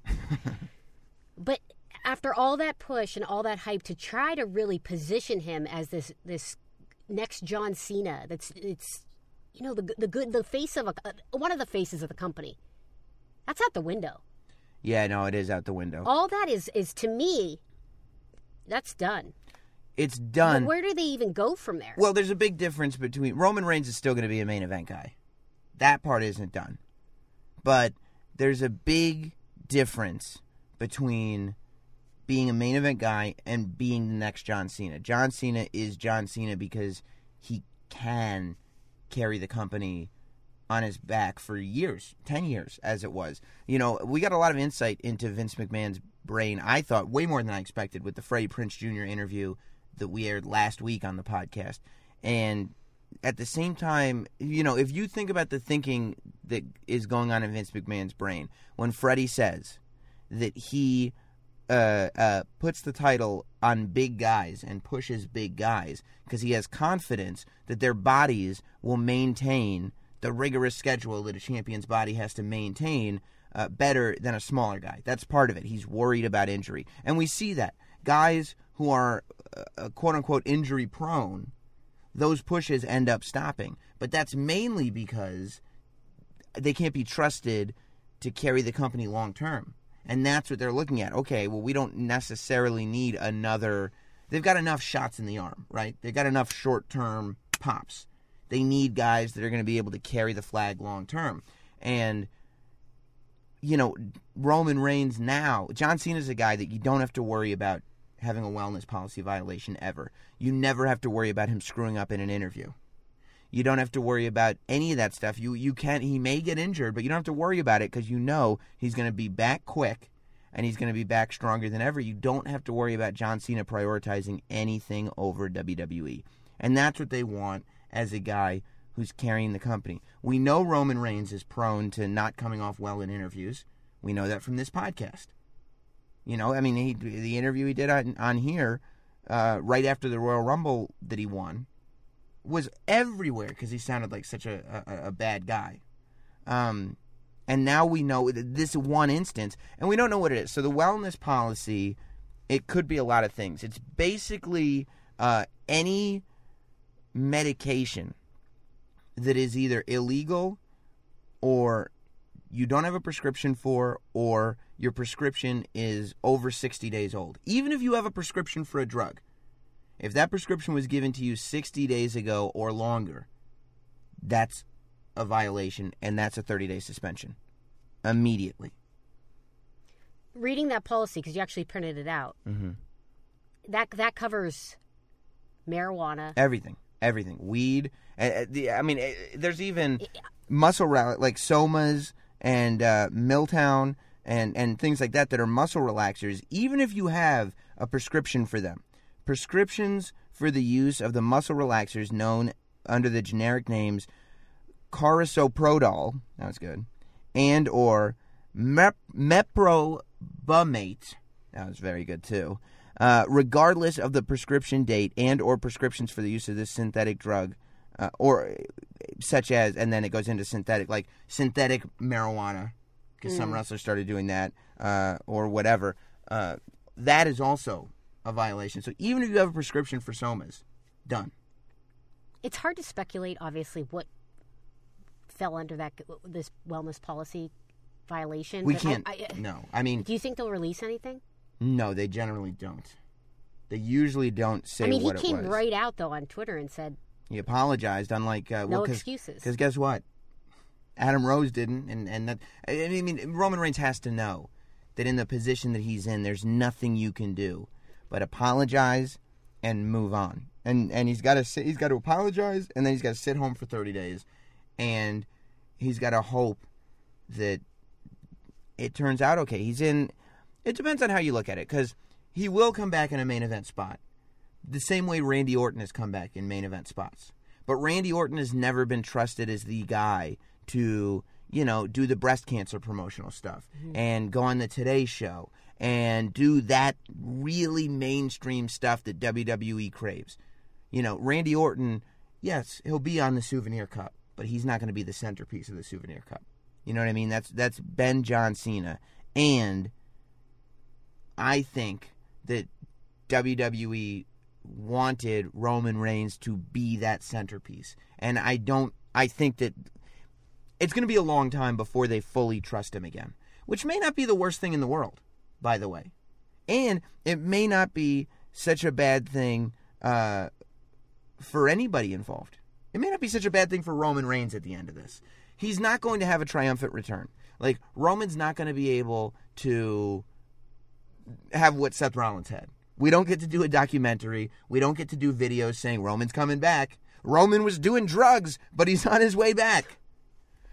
(laughs) but after all that push and all that hype to try to really position him as this this next John Cena, that's it's you know the the good the face of a uh, one of the faces of the company. That's out the window. Yeah, no, it is out the window. All that is is to me. That's done. It's But done. where do they even go from there? Well, there's a big difference between Roman Reigns is still going to be a main event guy. That part isn't done. But there's a big difference between being a main event guy and being the next John Cena. John Cena is John Cena because he can carry the company on his back for years, 10 years as it was. You know, we got a lot of insight into Vince McMahon's brain, I thought, way more than I expected with the Freddie Prinze Jr. interview that we aired last week on the podcast. And at the same time, you know, if you think about the thinking that is going on in Vince McMahon's brain, when Freddie says that he uh, uh, puts the title on big guys and pushes big guys because he has confidence that their bodies will maintain the rigorous schedule that a champion's body has to maintain uh, better than a smaller guy. That's part of it. He's worried about injury. And we see that. Guys who are uh, quote unquote injury prone, those pushes end up stopping. But that's mainly because they can't be trusted to carry the company long term. And that's what they're looking at. Okay, well, we don't necessarily need another. They've got enough shots in the arm, right? They've got enough short term pops. They need guys that are going to be able to carry the flag long term. And, you know, Roman Reigns now, John Cena's a guy that you don't have to worry about having a wellness policy violation ever. You never have to worry about him screwing up in an interview. You don't have to worry about any of that stuff. You you can he may get injured, but you don't have to worry about it because you know he's going to be back quick and he's going to be back stronger than ever. You don't have to worry about John Cena prioritizing anything over WWE. And that's what they want as a guy who's carrying the company. We know Roman Reigns is prone to not coming off well in interviews. We know that from this podcast. You know, I mean, he, the interview he did on, on here uh, right after the Royal Rumble that he won was everywhere because he sounded like such a, a, a bad guy. Um, and now we know this one instance, and we don't know what it is. So the wellness policy, it could be a lot of things. It's basically uh, any medication that is either illegal or you don't have a prescription for or your prescription is over 60 days old. Even if you have a prescription for a drug, if that prescription was given to you 60 days ago or longer, that's a violation and that's a 30 day suspension immediately. Reading that policy because you actually printed it out. Mm-hmm. That that covers marijuana. Everything, everything, weed. Uh, the, I mean, uh, there's even muscle rel- like somas and uh, Miltown and and things like that that are muscle relaxers. Even if you have a prescription for them, prescriptions for the use of the muscle relaxers known under the generic names carisoprodol. That was good, and or mep- meprobamate. That was very good too. Uh, regardless of the prescription date and or prescriptions for the use of this synthetic drug, uh, or such as, and then it goes into synthetic, like synthetic marijuana, because some wrestlers started doing that, uh, or whatever. Uh, that is also a violation. So even if you have a prescription for somas, done. It's hard to speculate, obviously, what fell under that this wellness policy violation. We can't. I- no, I mean, do you think they'll release anything? No, they generally don't. They usually don't say I mean, he came right out though on Twitter and said, He apologized, unlike uh, No well, cause, excuses. Because guess what? Adam Rose didn't, and and that. I mean, Roman Reigns has to know that in the position that he's in, there's nothing you can do but apologize and move on. And and he's got to sit, he's got to apologize, and then he's got to sit home for 30 days, and he's got to hope that it turns out okay. He's in. It depends on how you look at it, because he will come back in a main event spot the same way Randy Orton has come back in main event spots. But Randy Orton has never been trusted as the guy to, you know, do the breast cancer promotional stuff mm-hmm. and go on the Today Show and do that really mainstream stuff that WWE craves. You know, Randy Orton, yes, he'll be on the souvenir cup, but he's not going to be the centerpiece of the souvenir cup. You know what I mean? That's that's Ben John Cena. And I think that WWE wanted Roman Reigns to be that centerpiece. And I don't I think that it's going to be a long time before they fully trust him again, which may not be the worst thing in the world, by the way. And it may not be such a bad thing uh, for anybody involved. It may not be such a bad thing for Roman Reigns at the end of this. He's not going to have a triumphant return. Like Roman's not going to be able to have what Seth Rollins had. We don't get to do a documentary. We don't get to do videos saying Roman's coming back. Roman was doing drugs, but he's on his way back.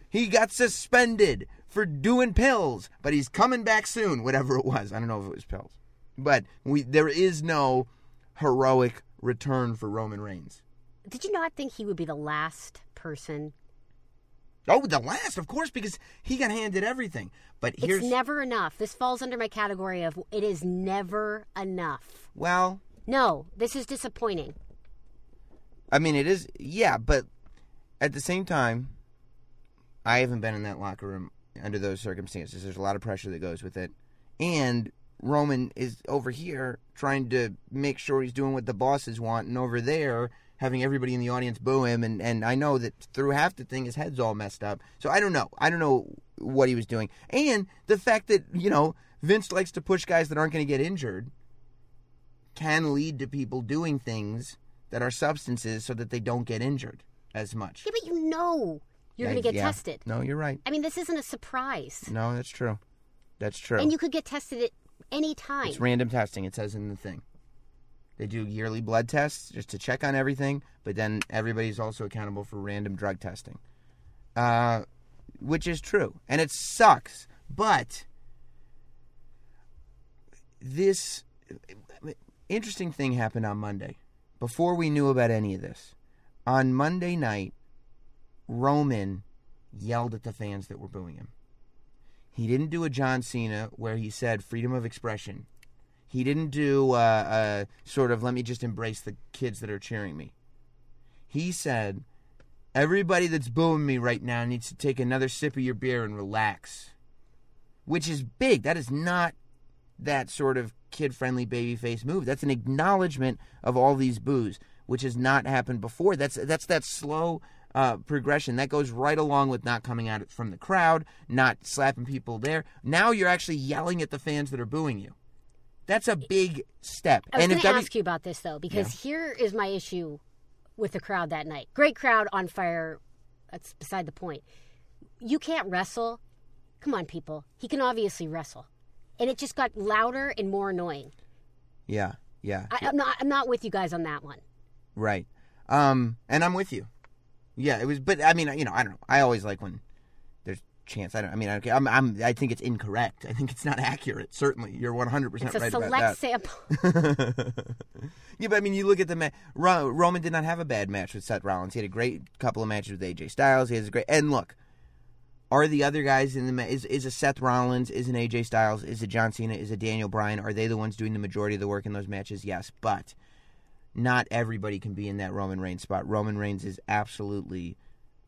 He got suspended for doing pills, but he's coming back soon, whatever it was. I don't know if it was pills. But we there is no heroic return for Roman Reigns. "Did you not think he would be the last person? Oh, the last, of course, because he got handed everything. But here's It's never enough. This falls under my category of it is never enough. well, No, this is disappointing. I mean, it is, yeah, but at the same time, I haven't been in that locker room under those circumstances. There's a lot of pressure that goes with it. And Roman is over here trying to make sure he's doing what the bosses want, and over there, having everybody in the audience boo him. And, and I know that through half the thing, his head's all messed up. So I don't know. I don't know what he was doing. And the fact that, you know, Vince likes to push guys that aren't going to get injured can lead to people doing things that are substances so that they don't get injured as much. Yeah, but you know you're going to get yeah. tested. No, you're right. I mean, this isn't a surprise. No, that's true. That's true. And you could get tested at any time. it's random testing. It says in the thing. They do yearly blood tests just to check on everything, but then everybody's also accountable for random drug testing, uh, which is true, and it sucks. But this interesting thing happened on Monday. Before we knew about any of this, on Monday night, Roman yelled at the fans that were booing him. He didn't do a John Cena where he said freedom of expression. He didn't do uh, uh, sort of let me just embrace the kids that are cheering me. He said, everybody that's booing me right now needs to take another sip of your beer and relax, which is big. That is not that sort of kid friendly babyface move. That's an acknowledgement of all these boos, which has not happened before. That's that's that slow uh, progression that goes right along with not coming out from the crowd, not slapping people there. Now you're actually yelling at the fans that are booing you. That's a big step. I was and going if to W- ask you about this though, because here is my issue with the crowd that night. Great crowd on fire. That's beside the point. You can't wrestle. Come on, people. He can obviously wrestle, and it just got louder and more annoying. yeah, yeah, I, I'm not. I'm not with you guys on that one. right. Um, and I'm with you. Yeah, it was, but I mean, you know, I don't know. I always like when chance. I don't. I mean, okay, I'm, I'm. I think it's incorrect. I think it's not accurate. Certainly, you're 100 percent It's a right about select sample. (laughs) yeah, but I mean, you look at the ma- Ro- Roman did not have a bad match with Seth Rollins. He had a great couple of matches with AJ Styles. He has a great and look. Are the other guys in the ma- is is a Seth Rollins, is an AJ Styles, is a John Cena, is a Daniel Bryan? Are they the ones doing the majority of the work in those matches? Yes, but not everybody can be in that Roman Reigns spot. Roman Reigns is absolutely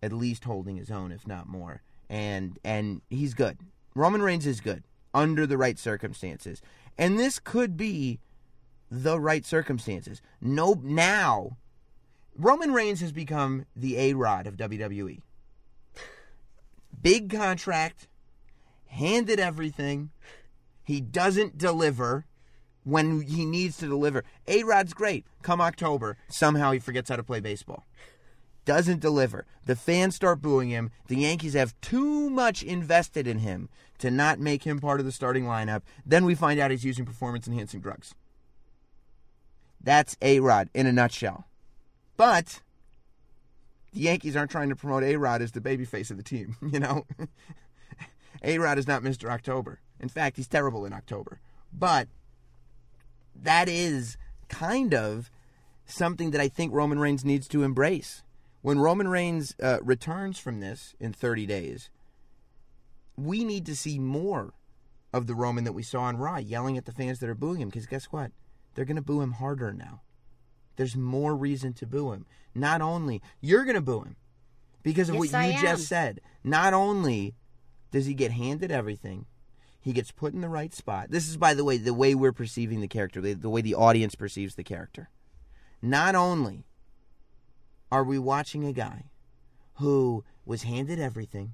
at least holding his own, if not more, and and he's good. Roman Reigns is good under the right circumstances, and this could be the right circumstances. No, now Roman Reigns has become the A Rod of WWE. Big contract, handed everything. He doesn't deliver when he needs to deliver. A Rod's great. Come October, somehow he forgets how to play baseball. Doesn't deliver. The fans start booing him. The Yankees have too much invested in him to not make him part of the starting lineup. Then we find out he's using performance enhancing drugs. That's A Rod in a nutshell. But the Yankees aren't trying to promote A Rod as the babyface of the team, (laughs) you know? (laughs) A Rod is not Mr. October. In fact, he's terrible in October. But that is kind of something that I think Roman Reigns needs to embrace. When Roman Reigns uh, returns from this in 30 days, we need to see more of the Roman that we saw on Raw, yelling at the fans that are booing him. Because guess what? They're going to boo him harder now. There's more reason to boo him. Not only you're going to boo him because of Yes, what I you am. just said. Not only does he get handed everything, he gets put in the right spot. This is, by the way, the way we're perceiving the character, the, the way the audience perceives the character. Not only are we watching a guy who was handed everything,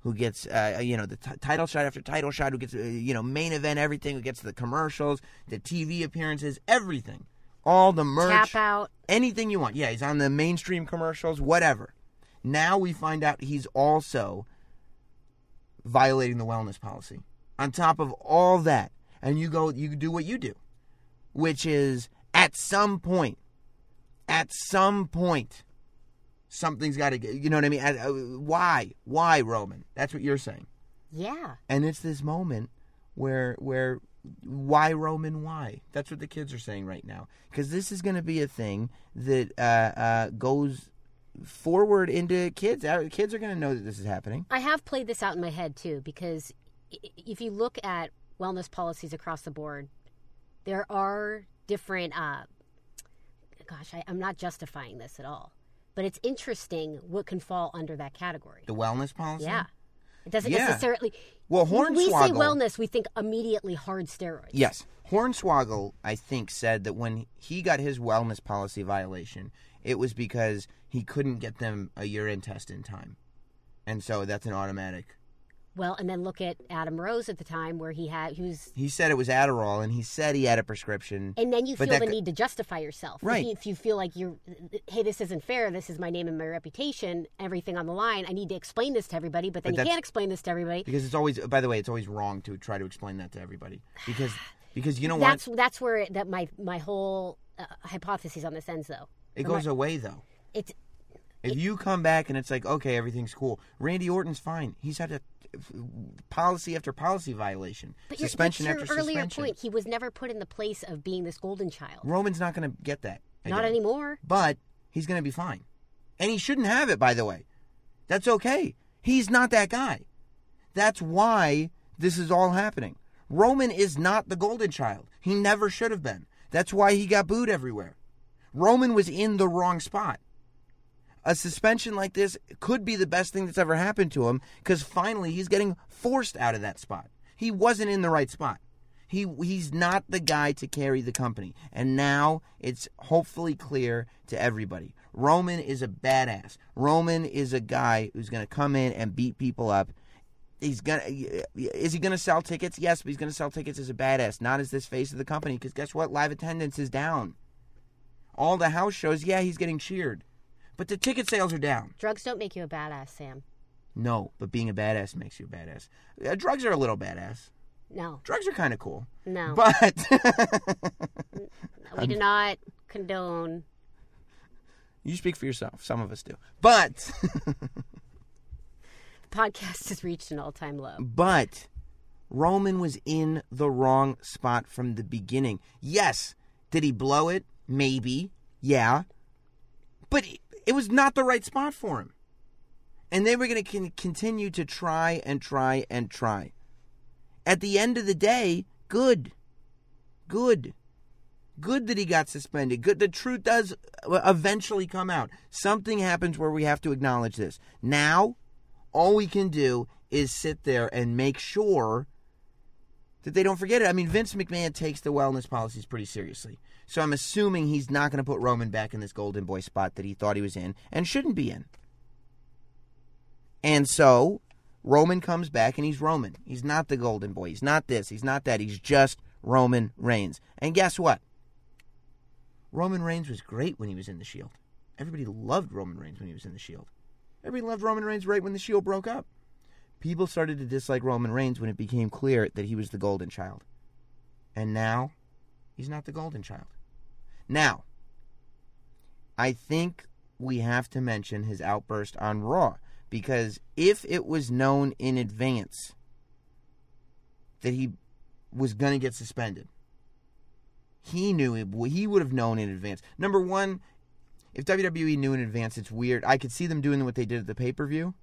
who gets uh, you know the t- title shot after title shot, who gets uh, you know main event everything, who gets the commercials, the TV appearances, everything, all the merch, Tap out. anything you want. Yeah, he's on the mainstream commercials, whatever. Now we find out he's also violating the wellness policy. On top of all that, and you go, you do what you do, which is at some point, at some point, something's got to get. You know what I mean? Uh, Why? Why, Roman? That's what you're saying. Yeah. And it's this moment where where why Roman why? That's what the kids are saying right now because this is going to be a thing that uh, uh, goes forward into kids. Our Kids are going to know that this is happening. I have played this out in my head too because if you look at wellness policies across the board, there are different. Uh, gosh, I, I'm not justifying this at all, but it's interesting what can fall under that category. The wellness policy. Yeah, it doesn't Yeah. necessarily. Well, when we say wellness, we think immediately hard steroids. Yes. Hornswoggle, I think, said that when he got his wellness policy violation, it was because he couldn't get them a urine test in time. And so that's an automatic. Well, and then look at Adam Rose at the time where he had he was. He said it was Adderall, and he said he had a prescription. And then you feel the need to justify yourself. If Right. you- If you feel like you're, hey, this isn't fair. This is my name and my reputation. Everything on the line. I need to explain this to everybody. But then But you can't explain this to everybody. Because it's always, by the way, it's always wrong to try to explain that to everybody. Because (sighs) because you know that's what? that's where it, that my my whole uh, hypothesis on this ends though. It Or my- goes away though. It's If you come back and it's like, okay, everything's cool. Randy Orton's fine. He's had a policy after policy violation, but your, suspension but your after earlier suspension. point. He was never put in the place of being this golden child. Roman's not going to get that. Not anymore. But he's going to be fine, and he shouldn't have it. By the way, that's okay. He's not that guy. That's why this is all happening. Roman is not the golden child. He never should have been. That's why he got booed everywhere. Roman was in the wrong spot. A suspension like this could be the best thing that's ever happened to him because finally he's getting forced out of that spot. He wasn't in the right spot. He he's not the guy to carry the company. And now it's hopefully clear to everybody. Roman is a badass. Roman is a guy who's going to come in and beat people up. He's gonna is he gonna sell tickets? Yes, but he's gonna sell tickets as a badass, not as this face of the company. Because guess what? Live attendance is down. All the house shows, yeah, he's getting cheered, but the ticket sales are down. Drugs don't make you a badass, Sam. No, but being a badass makes you a badass. Uh, drugs are a little badass. No, Drugs are kind of cool, no, but (laughs) we do not condone. you speak for yourself. Some of us do, but Podcast has reached an all-time low. but Roman was in the wrong spot from the beginning. Yes, did he blow it? Maybe, yeah, but it- was not the right spot for him. And they were going to con- continue to try and try and try. At the end of the day, good. Good. Good that he got suspended. Good. The truth does uh, eventually come out. Something happens where we have to acknowledge this. Now, all we can do is sit there and make sure that they don't forget it. I mean, Vince McMahon takes the wellness policies pretty seriously. So I'm assuming he's not going to put Roman back in this golden boy spot that he thought he was in and shouldn't be in. And so Roman comes back and he's Roman. He's not the golden boy. He's not this. He's not that. He's just Roman Reigns. And guess what? Roman Reigns was great when he was in the Shield. Everybody loved Roman Reigns when he was in the Shield. Everybody loved Roman Reigns right when the Shield broke up. People started to dislike Roman Reigns when it became clear that he was the golden child. And now, he's not the golden child. Now, I think we have to mention his outburst on Raw because if it was known in advance that he was going to get suspended, he knew it, he would have known in advance. Number one, if WWE knew in advance, it's weird. I could see them doing what they did at the pay per view,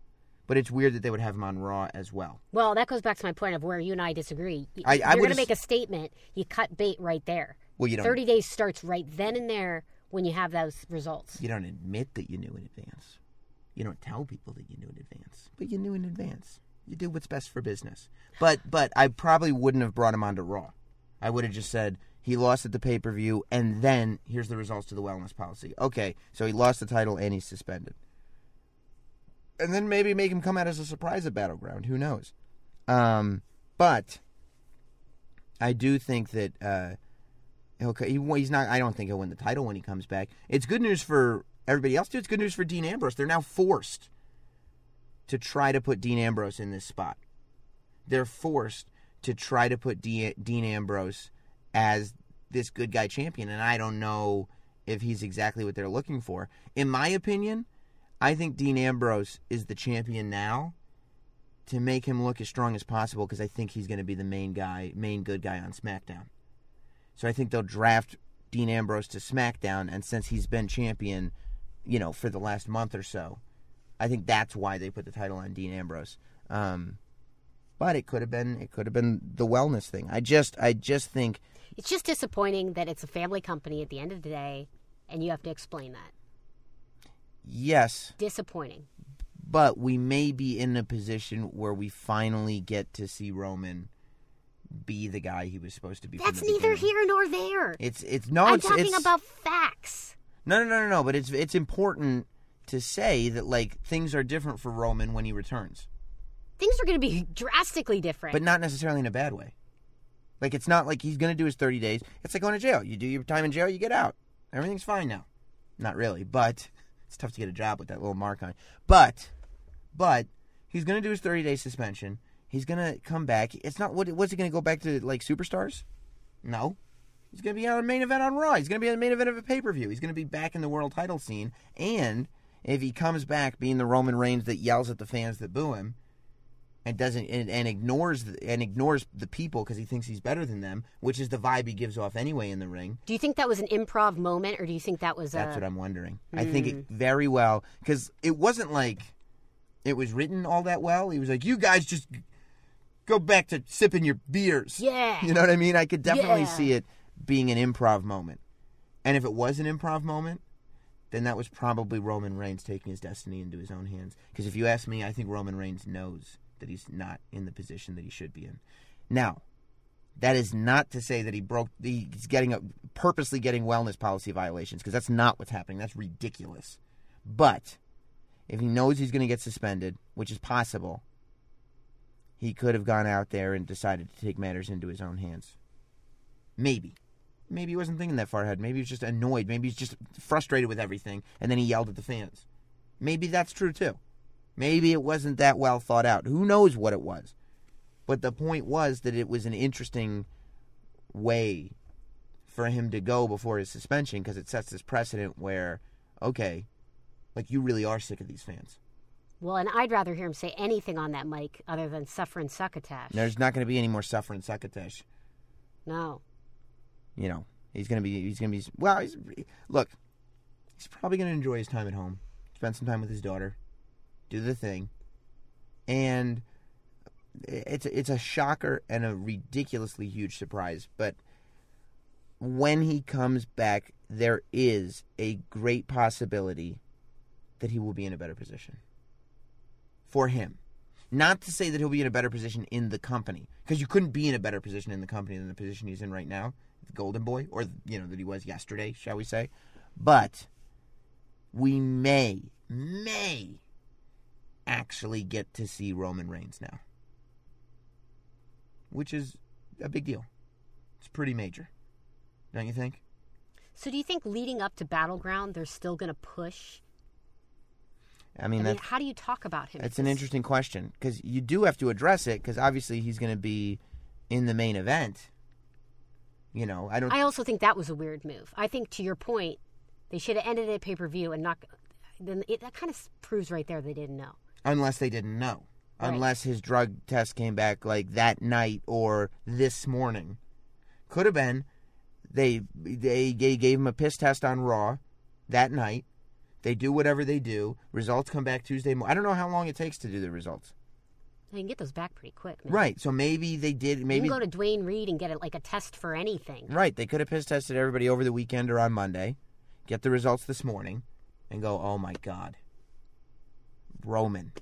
but it's weird that they would have him on Raw as well. Well, that goes back to my point of where you and I disagree. I- I You're going to make a statement. You cut bait right there. Well, you don't. 30 days starts right then and there when you have those results. You don't admit that you knew in advance. You don't tell people that you knew in advance, but you knew in advance. You do what's best for business. But but I probably wouldn't have brought him onto Raw. I would have just said he lost at the pay per view, and then here's the results to the wellness policy. Okay, so he lost the title and he's suspended. And then maybe make him come out as a surprise at Battleground. Who knows? Um, but I do think that uh, he'll. He, he's not. I don't think he'll win the title when he comes back. It's good news for everybody else too. It's good news for Dean Ambrose. They're now forced to try to put Dean Ambrose in this spot. They're forced to try to put De- Dean Ambrose as this good guy champion, and I don't know if he's exactly what they're looking for. In my opinion, I think Dean Ambrose is the champion now to make him look as strong as possible because I think he's going to be the main guy, main good guy on SmackDown. So I think they'll draft Dean Ambrose to SmackDown, and since he's been champion, you know, for the last month or so, I think that's why they put the title on Dean Ambrose. Um, but it could have been it could have been the wellness thing. I just I just think It's just disappointing that it's a family company at the end of the day and you have to explain that. Yes, Disappointing. but we may be in a position where we finally get to see Roman be the guy he was supposed to be. That's neither beginning. here nor there. It's it's no. I'm it's, talking it's, about facts. No, no, no, no, no. But it's it's important to say that like things are different for Roman when he returns, Things are going to be drastically different. but not necessarily in a bad way. Like it's not like he's going to do his thirty days. It's like going to jail. You do your time in jail, you get out. Everything's fine now. Not really, but it's tough to get a job with that little mark on. But, but he's going to do his thirty day suspension. He's going to come back. It's not what what's he going to go back to like superstars? No. He's going to be on a main event on Raw. He's going to be on the main event of a pay per view. He's going to be back in the world title scene. And if he comes back being the Roman Reigns that yells at the fans that boo him, and doesn't and, and ignores the, and ignores the people because he thinks he's better than them, which is the vibe he gives off anyway in the ring. do you think that was an improv moment or do you think that was That's a what I'm wondering. I think it hmm. very well because it wasn't like it was written all that well. He was like, "You guys just go back to sipping your beers." Yeah. you know what I mean. I could definitely Yeah. see it being an improv moment, and if it was an improv moment, then that was probably Roman Reigns taking his destiny into his own hands. Because if you ask me, I think Roman Reigns knows that he's not in the position that he should be in. Now, that is not to say that he broke. He's getting a, purposely getting wellness policy violations because that's not what's happening. That's ridiculous. But if he knows he's going to get suspended, which is possible, he could have gone out there and decided to take matters into his own hands. Maybe. Maybe he wasn't thinking that far ahead. Maybe he was just annoyed. Maybe he's just frustrated with everything, and then he yelled at the fans. Maybe that's true too. Maybe it wasn't that well thought out. Who knows what it was? But the point was that it was an interesting way for him to go before his suspension because it sets this precedent where, okay, like you really are sick of these fans. Well, and I'd rather hear him say anything on that mic other than suffer and succotash. There's not going to be any more suffering, succotash. No. You know, he's going to be, he's going to be, well, he's, look, he's probably going to enjoy his time at home, spend some time with his daughter, do the thing, and it's it's a shocker and a ridiculously huge surprise. But when he comes back, there is a great possibility that he will be in a better position for him. Not to say that he'll be in a better position in the company, because you couldn't be in a better position in the company than the position he's in right now, the Golden Boy, or you know that he was yesterday, shall we say? But we may, may actually get to see Roman Reigns now, which is a big deal. It's pretty major, don't you think? So do you think leading up to Battleground, they're still going to push? I I mean, mean, that's how do you talk about him? That's an interesting question because you do have to address it because obviously he's going to be in the main event. You know, I don't. I also think that was a weird move. I think to your point, they should have ended it at pay per view and not. Then it, that kind of proves right there they didn't know. Unless they didn't know, Right. unless his drug test came back like that night or this morning, could have been. They they they gave him a piss test on Raw that night. They do whatever they do. Results come back Tuesday. Mo- I don't know how long it takes to do the results. You can get those back pretty quick. Man. Right. So maybe they did. You Maybe can go to Duane Reade and get it like a test for anything. Right. They could have piss tested everybody over the weekend or on Monday, get the results this morning, and go, oh my God. Roman.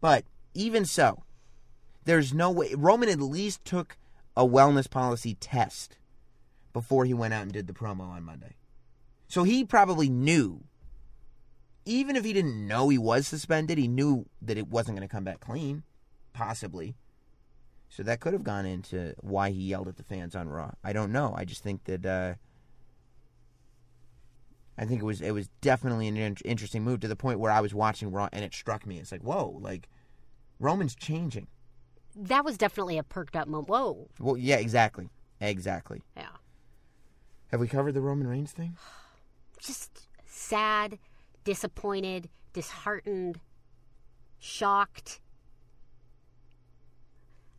But even so, there's no way. Roman at least took a wellness policy test before he went out and did the promo on Monday. So he probably knew. Even if he didn't know he was suspended, he knew that it wasn't going to come back clean. Possibly. So that could have gone into why he yelled at the fans on Raw. I don't know. I just think that uh, I think it was it was definitely an in- interesting move to the point where I was watching Raw and it struck me. It's like, whoa, like Roman's changing. That was definitely a perked up moment. Whoa. Well, yeah, exactly, exactly. Yeah. Have we covered the Roman Reigns thing? (sighs) Just sad, disappointed, disheartened, shocked.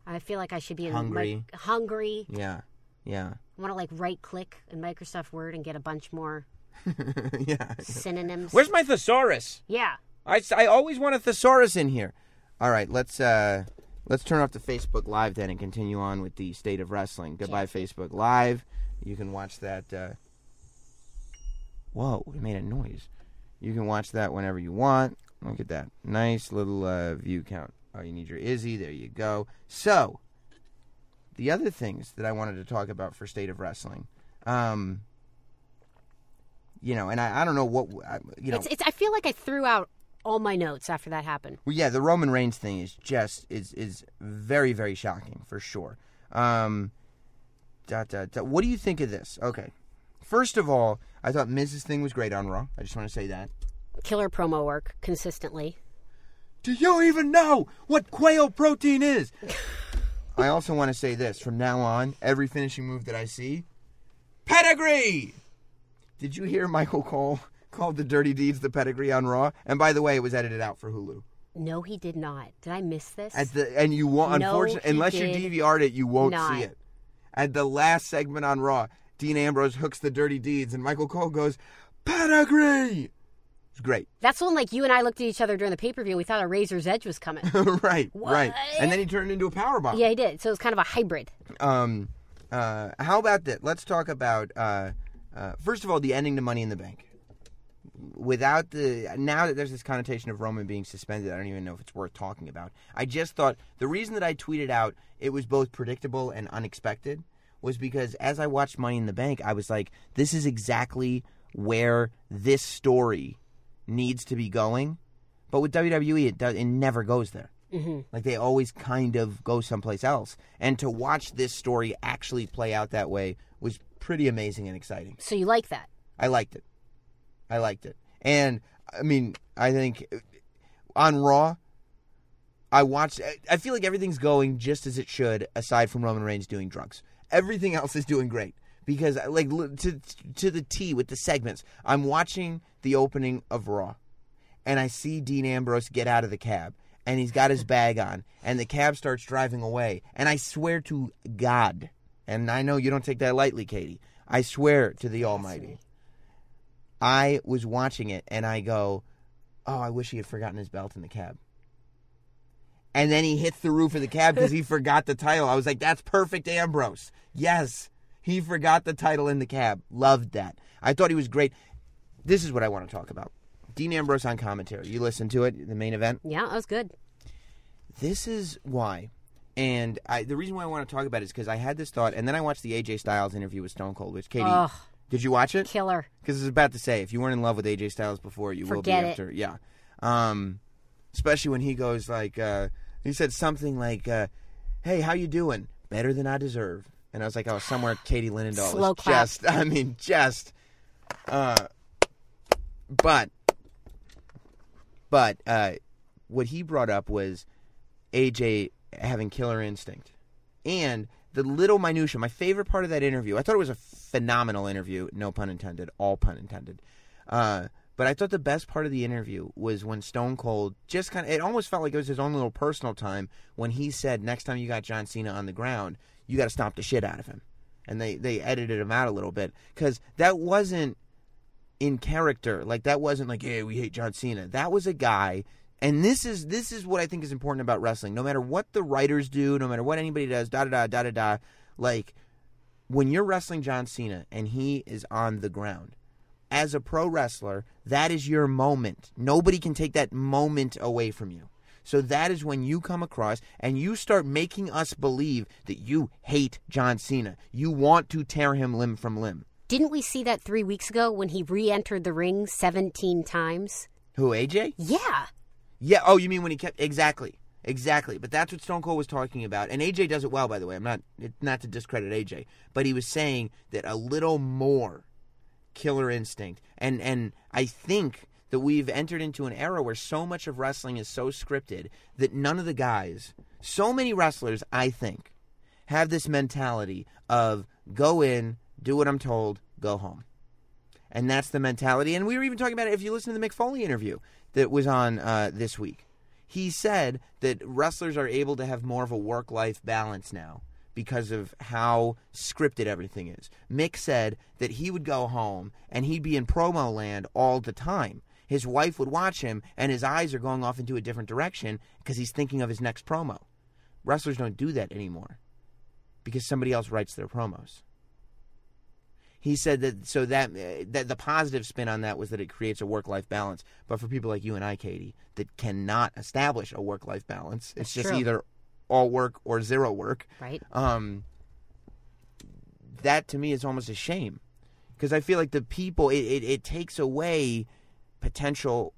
I feel like I should be Hungry. Hungry. Yeah, yeah, I want to like right click in Microsoft Word and get a bunch more (laughs) yeah. synonyms. Where's my thesaurus? yeah. I, I always want a thesaurus in here. All right, let's uh let's turn off the Facebook Live then and continue on with the state of wrestling. Goodbye, Facebook Live. You can watch that. Uh... Whoa, it made a noise. You can watch that whenever you want. Look at that, nice little uh, view count. Oh, you need your Izzy. There you go. So, the other things that I wanted to talk about for state of wrestling. Um, you know, and I, I don't know what I- you know. It's, it's, I feel like I threw out all my notes after that happened. Well, yeah, the Roman Reigns thing is just is is very very shocking for sure. Um. What do you think of this? Okay, first of all, I thought Miz's thing was great on Raw. I just want to say that. Killer promo work consistently. Do you even know what quail protein is? (laughs) I also want to say this: from now on, every finishing move that I see, pedigree. Did you hear Michael Cole (laughs) called the Dirty Deeds the pedigree on Raw? And by the way, it was edited out for Hulu. No, he did not. Did I miss this? At the and you won't No, unfortunately unless you DVR'd it, you won't not. see it. At the last segment on Raw, Dean Ambrose hooks the dirty deeds and Michael Cole goes, Pedigree It's great. That's when like you and I looked at each other during the pay per view and we thought a razor's edge was coming. (laughs) right, right. And then he turned into a power bomb. yeah, he did. So it was kind of a hybrid. Um uh how about that? Let's talk about uh uh first of all the ending to Money in the Bank. Without the now that there's this connotation of Roman being suspended, I don't even know if it's worth talking about. I just thought the reason that I tweeted out it was both predictable and unexpected was because as I watched Money in the Bank, I was like, this is exactly where this story needs to be going. But with WWE, it does it never goes there. Like they always kind of go someplace else. And to watch this story actually play out that way pretty amazing and exciting. So you like that? I liked it. I liked it. And I mean, I think on Raw, I watched. I feel like everything's going just as it should, aside from Roman Reigns doing drugs. Everything else is doing great because, like, to to the T with the segments. I'm watching the opening of Raw, and I see Dean Ambrose get out of the cab, and he's got his bag on, and the cab starts driving away, and I swear to God, and I know you don't take that lightly, Katie. I swear to the Almighty. I was watching it and I go, "Oh, I wish he had forgotten his belt in the cab." And then he hits the roof of the cab because he (laughs) forgot the title. I was like, "That's perfect, Ambrose." Yes, he forgot the title in the cab. Loved that. I thought he was great. This is what I want to talk about. Dean Ambrose on commentary. You listened to it, the main event. Yeah, that was good. This is why. And I, the reason why I want to talk about it is because I had this thought, and then I watched the AJ Styles interview with Stone Cold, which Katie, Ugh. did you watch it? Killer. Because I was about to say, if you weren't in love with AJ Styles before, you Forget will be after. Yeah. Um, especially when he goes like, uh, he said something like, uh, "Hey, how you doing? Better than I deserve." And I was like, "Oh, somewhere (sighs) Katie Linendoll Slow is clap. just, (laughs) I mean, just." Uh, but, but uh, what he brought up was AJ having killer instinct, and the little minutia. My favorite part of that interview. I thought it was a phenomenal interview. No pun intended. All pun intended. Uh, but I thought the best part of the interview was when Stone Cold just kind of. It almost felt like it was his own little personal time when he said, "Next time you got John Cena on the ground, you got to stomp the shit out of him." And they they edited him out a little bit because that wasn't in character. Like that wasn't like, "Yeah, we hate John Cena." That was a guy. And this is this is what I think is important about wrestling. No matter what the writers do, no matter what anybody does, da da da da da da. Like when you're wrestling John Cena and he is on the ground, as a pro wrestler, that is your moment. Nobody can take that moment away from you. So that is when you come across and you start making us believe that you hate John Cena. You want to tear him limb from limb. Didn't we see that three weeks ago when he re-entered the ring 17 times? Who, AJ? Yeah. Yeah. Oh, you mean when he kept exactly, exactly. But that's what Stone Cold was talking about, and AJ does it well, by the way. I'm not not to discredit AJ, but he was saying that a little more killer instinct, and and I think that we've entered into an era where so much of wrestling is so scripted that none of the guys, so many wrestlers, I think, have this mentality of go in, do what I'm told, go home. And that's the mentality. And we were even talking about it if you listen to the Mick Foley interview that was on uh, this week. He said that wrestlers are able to have more of a work life balance now because of how scripted everything is. Mick said that he would go home and he'd be in promo land all the time. His wife would watch him and his eyes are going off into a different direction because he's thinking of his next promo. Wrestlers don't do that anymore because somebody else writes their promos he said that so that uh, that the positive spin on that was that it creates a work life balance. But for people like you and I, Katie, that cannot establish a work life balance, it's just true. either all work or zero work. Right. Um, that to me is almost a shame because I feel like the people it, it, it takes away potential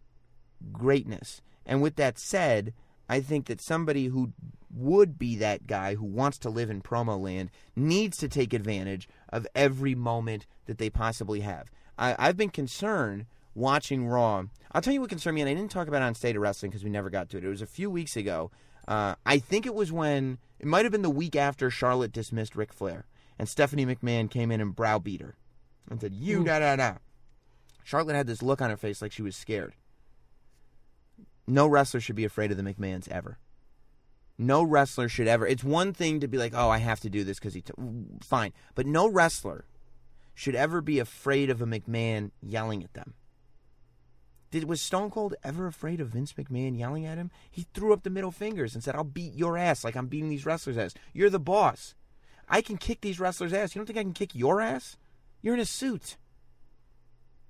greatness. And with that said, I think that somebody who would be that guy who wants to live in promo land needs to take advantage of every moment that they possibly have. I, I've been concerned watching Raw. I'll tell you what concerned me, and I didn't talk about it on State of Wrestling because we never got to it. It was a few weeks ago. Uh, I think it was when, it might have been the week after Charlotte dismissed Ric Flair, and Stephanie McMahon came in and browbeat her and said, You da da da. Charlotte had this look on her face like she was scared. No wrestler should be afraid of the McMahons ever. No wrestler should ever. It's one thing to be like, oh, I have to do this because he. T-. Fine. But no wrestler should ever be afraid of a McMahon yelling at them. Did was Stone Cold ever afraid of Vince McMahon yelling at him? He threw up the middle fingers and said, "I'll beat your ass like I'm beating these wrestlers' ass. You're the boss. I can kick these wrestlers' ass. You don't think I can kick your ass? You're in a suit.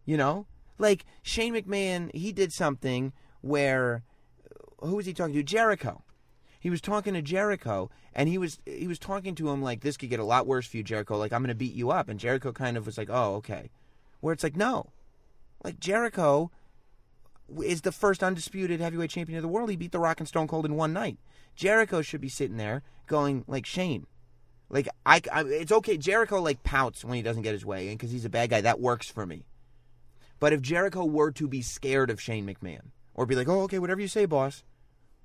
You know, like Shane McMahon, he did something where who was he talking to? Jericho. He was talking to Jericho, and he was he was talking to him like this could get a lot worse for you, Jericho. Like I'm going to beat you up, and Jericho kind of was like, "Oh, okay." Where it's like, no, like Jericho is the first undisputed heavyweight champion of the world. He beat The Rock and Stone Cold in one night. Jericho should be sitting there going like Shane. Like I, I it's okay. Jericho like pouts when he doesn't get his way, and because he's a bad guy, that works for me. But if Jericho were to be scared of Shane McMahon, or be like, "Oh, okay, whatever you say, boss,"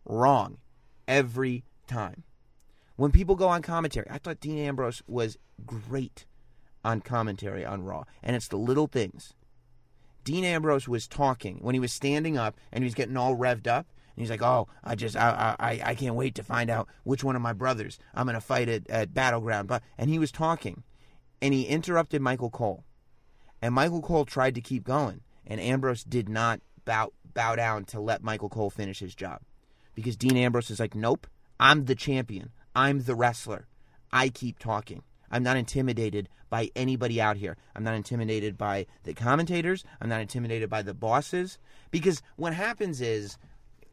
wrong, every time. When people go on commentary, I thought Dean Ambrose was great on commentary on Raw, and it's the little things. Dean Ambrose was talking when he was standing up and he was getting all revved up. And he's like, "Oh, I just, I, I, I can't wait to find out which one of my brothers I'm going to fight at, at Battleground." But and he was talking, and he interrupted Michael Cole, and Michael Cole tried to keep going, and Ambrose did not bow bow down to let Michael Cole finish his job, because Dean Ambrose is like, "Nope, I'm the champion. I'm the wrestler. I keep talking." I'm not intimidated by anybody out here. I'm not intimidated by the commentators. I'm not intimidated by the bosses. Because what happens is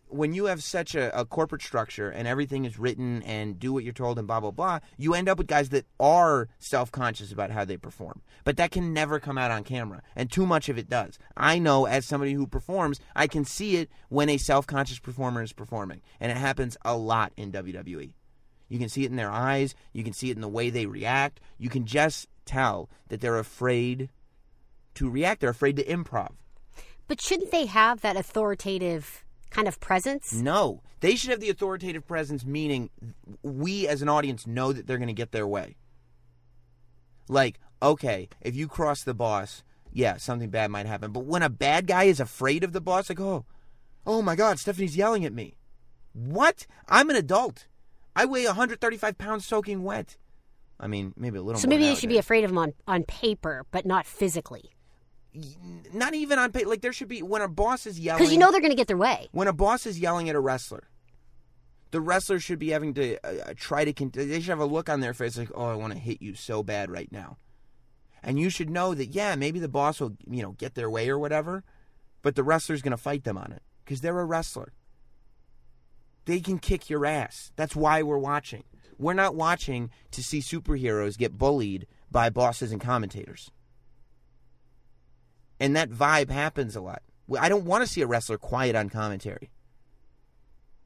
when you have such a, a corporate structure and everything is written and do what you're told and blah blah blah, you end up with guys that are self conscious about how they perform. But that can never come out on camera, and too much of it does. I know as somebody who performs, I can see it when a self conscious performer is performing, and it happens a lot in WWE. You can see it in their eyes. You can see it in the way they react. You can just tell that they're afraid to react. They're afraid to improv. But shouldn't they have that authoritative kind of presence? No, they should have the authoritative presence, meaning we as an audience know that they're going to get their way. Like, okay, if you cross the boss, yeah, something bad might happen. But when a bad guy is afraid of the boss, like, oh, oh my God, Stephanie's yelling at me. What? I'm an adult. I weigh 135 pounds soaking wet. I mean, maybe a little. So maybe they should be afraid of him on, on paper, but not physically. Not even on pay. Like there should be when a boss is yelling. Because you know they're going to get their way. when a boss is yelling at a wrestler, the wrestler should be having to uh, try to. Con- they should have a look on their face like, "Oh, I want to hit you so bad right now," and you should know that. Yeah, maybe the boss will, you know, get their way or whatever, but the wrestler's going to fight them on it because they're a wrestler. They can kick your ass. That's why we're watching. We're not watching to see superheroes get bullied by bosses and commentators. And that vibe happens a lot. I don't want to see a wrestler quiet on commentary.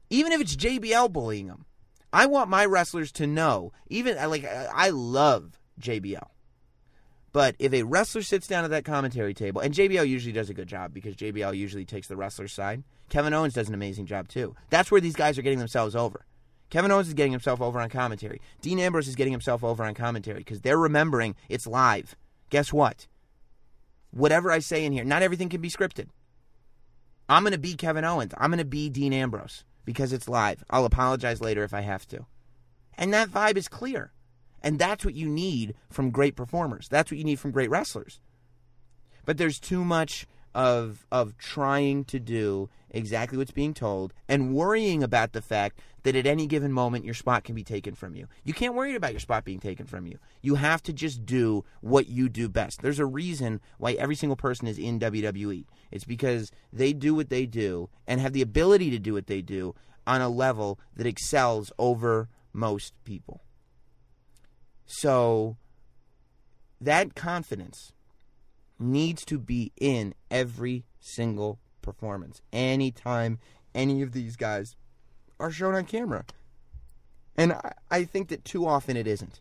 Even if it's JBL bullying them. I want my wrestlers to know, even like I love JBL. But if a wrestler sits down at that commentary table, and JBL usually does a good job because JBL usually takes the wrestler's side. Kevin Owens does an amazing job too. That's where these guys are getting themselves over. Kevin Owens is getting himself over on commentary. Dean Ambrose is getting himself over on commentary because they're remembering it's live. Guess what? Whatever I say in here, not everything can be scripted. I'm going to be Kevin Owens. I'm going to be Dean Ambrose because it's live. I'll apologize later if I have to. And that vibe is clear. And that's what you need from great performers. That's what you need from great wrestlers. But there's too much of of trying to do exactly what's being told and worrying about the fact that at any given moment your spot can be taken from you. You can't worry about your spot being taken from you. You have to just do what you do best. There's a reason why every single person is in WWE. It's because they do what they do and have the ability to do what they do on a level that excels over most people. So that confidence needs to be in every single performance. Anytime any of these guys are shown on camera. And I, I think that too often it isn't.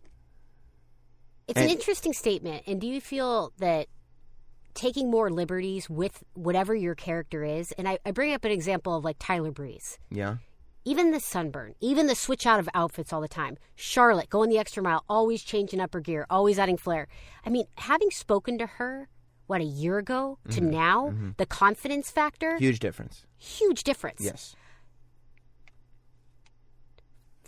It's an interesting statement. And do you feel that taking more liberties with whatever your character is, and I, I bring up an example of like Tyler Breeze. Yeah. Even the sunburn, even the switch out of outfits all the time. Charlotte going the extra mile, always changing up her gear, always adding flair. I mean, having spoken to her, what, a year ago to mm-hmm. now, mm-hmm. the confidence factor, Huge difference. huge difference. Yes.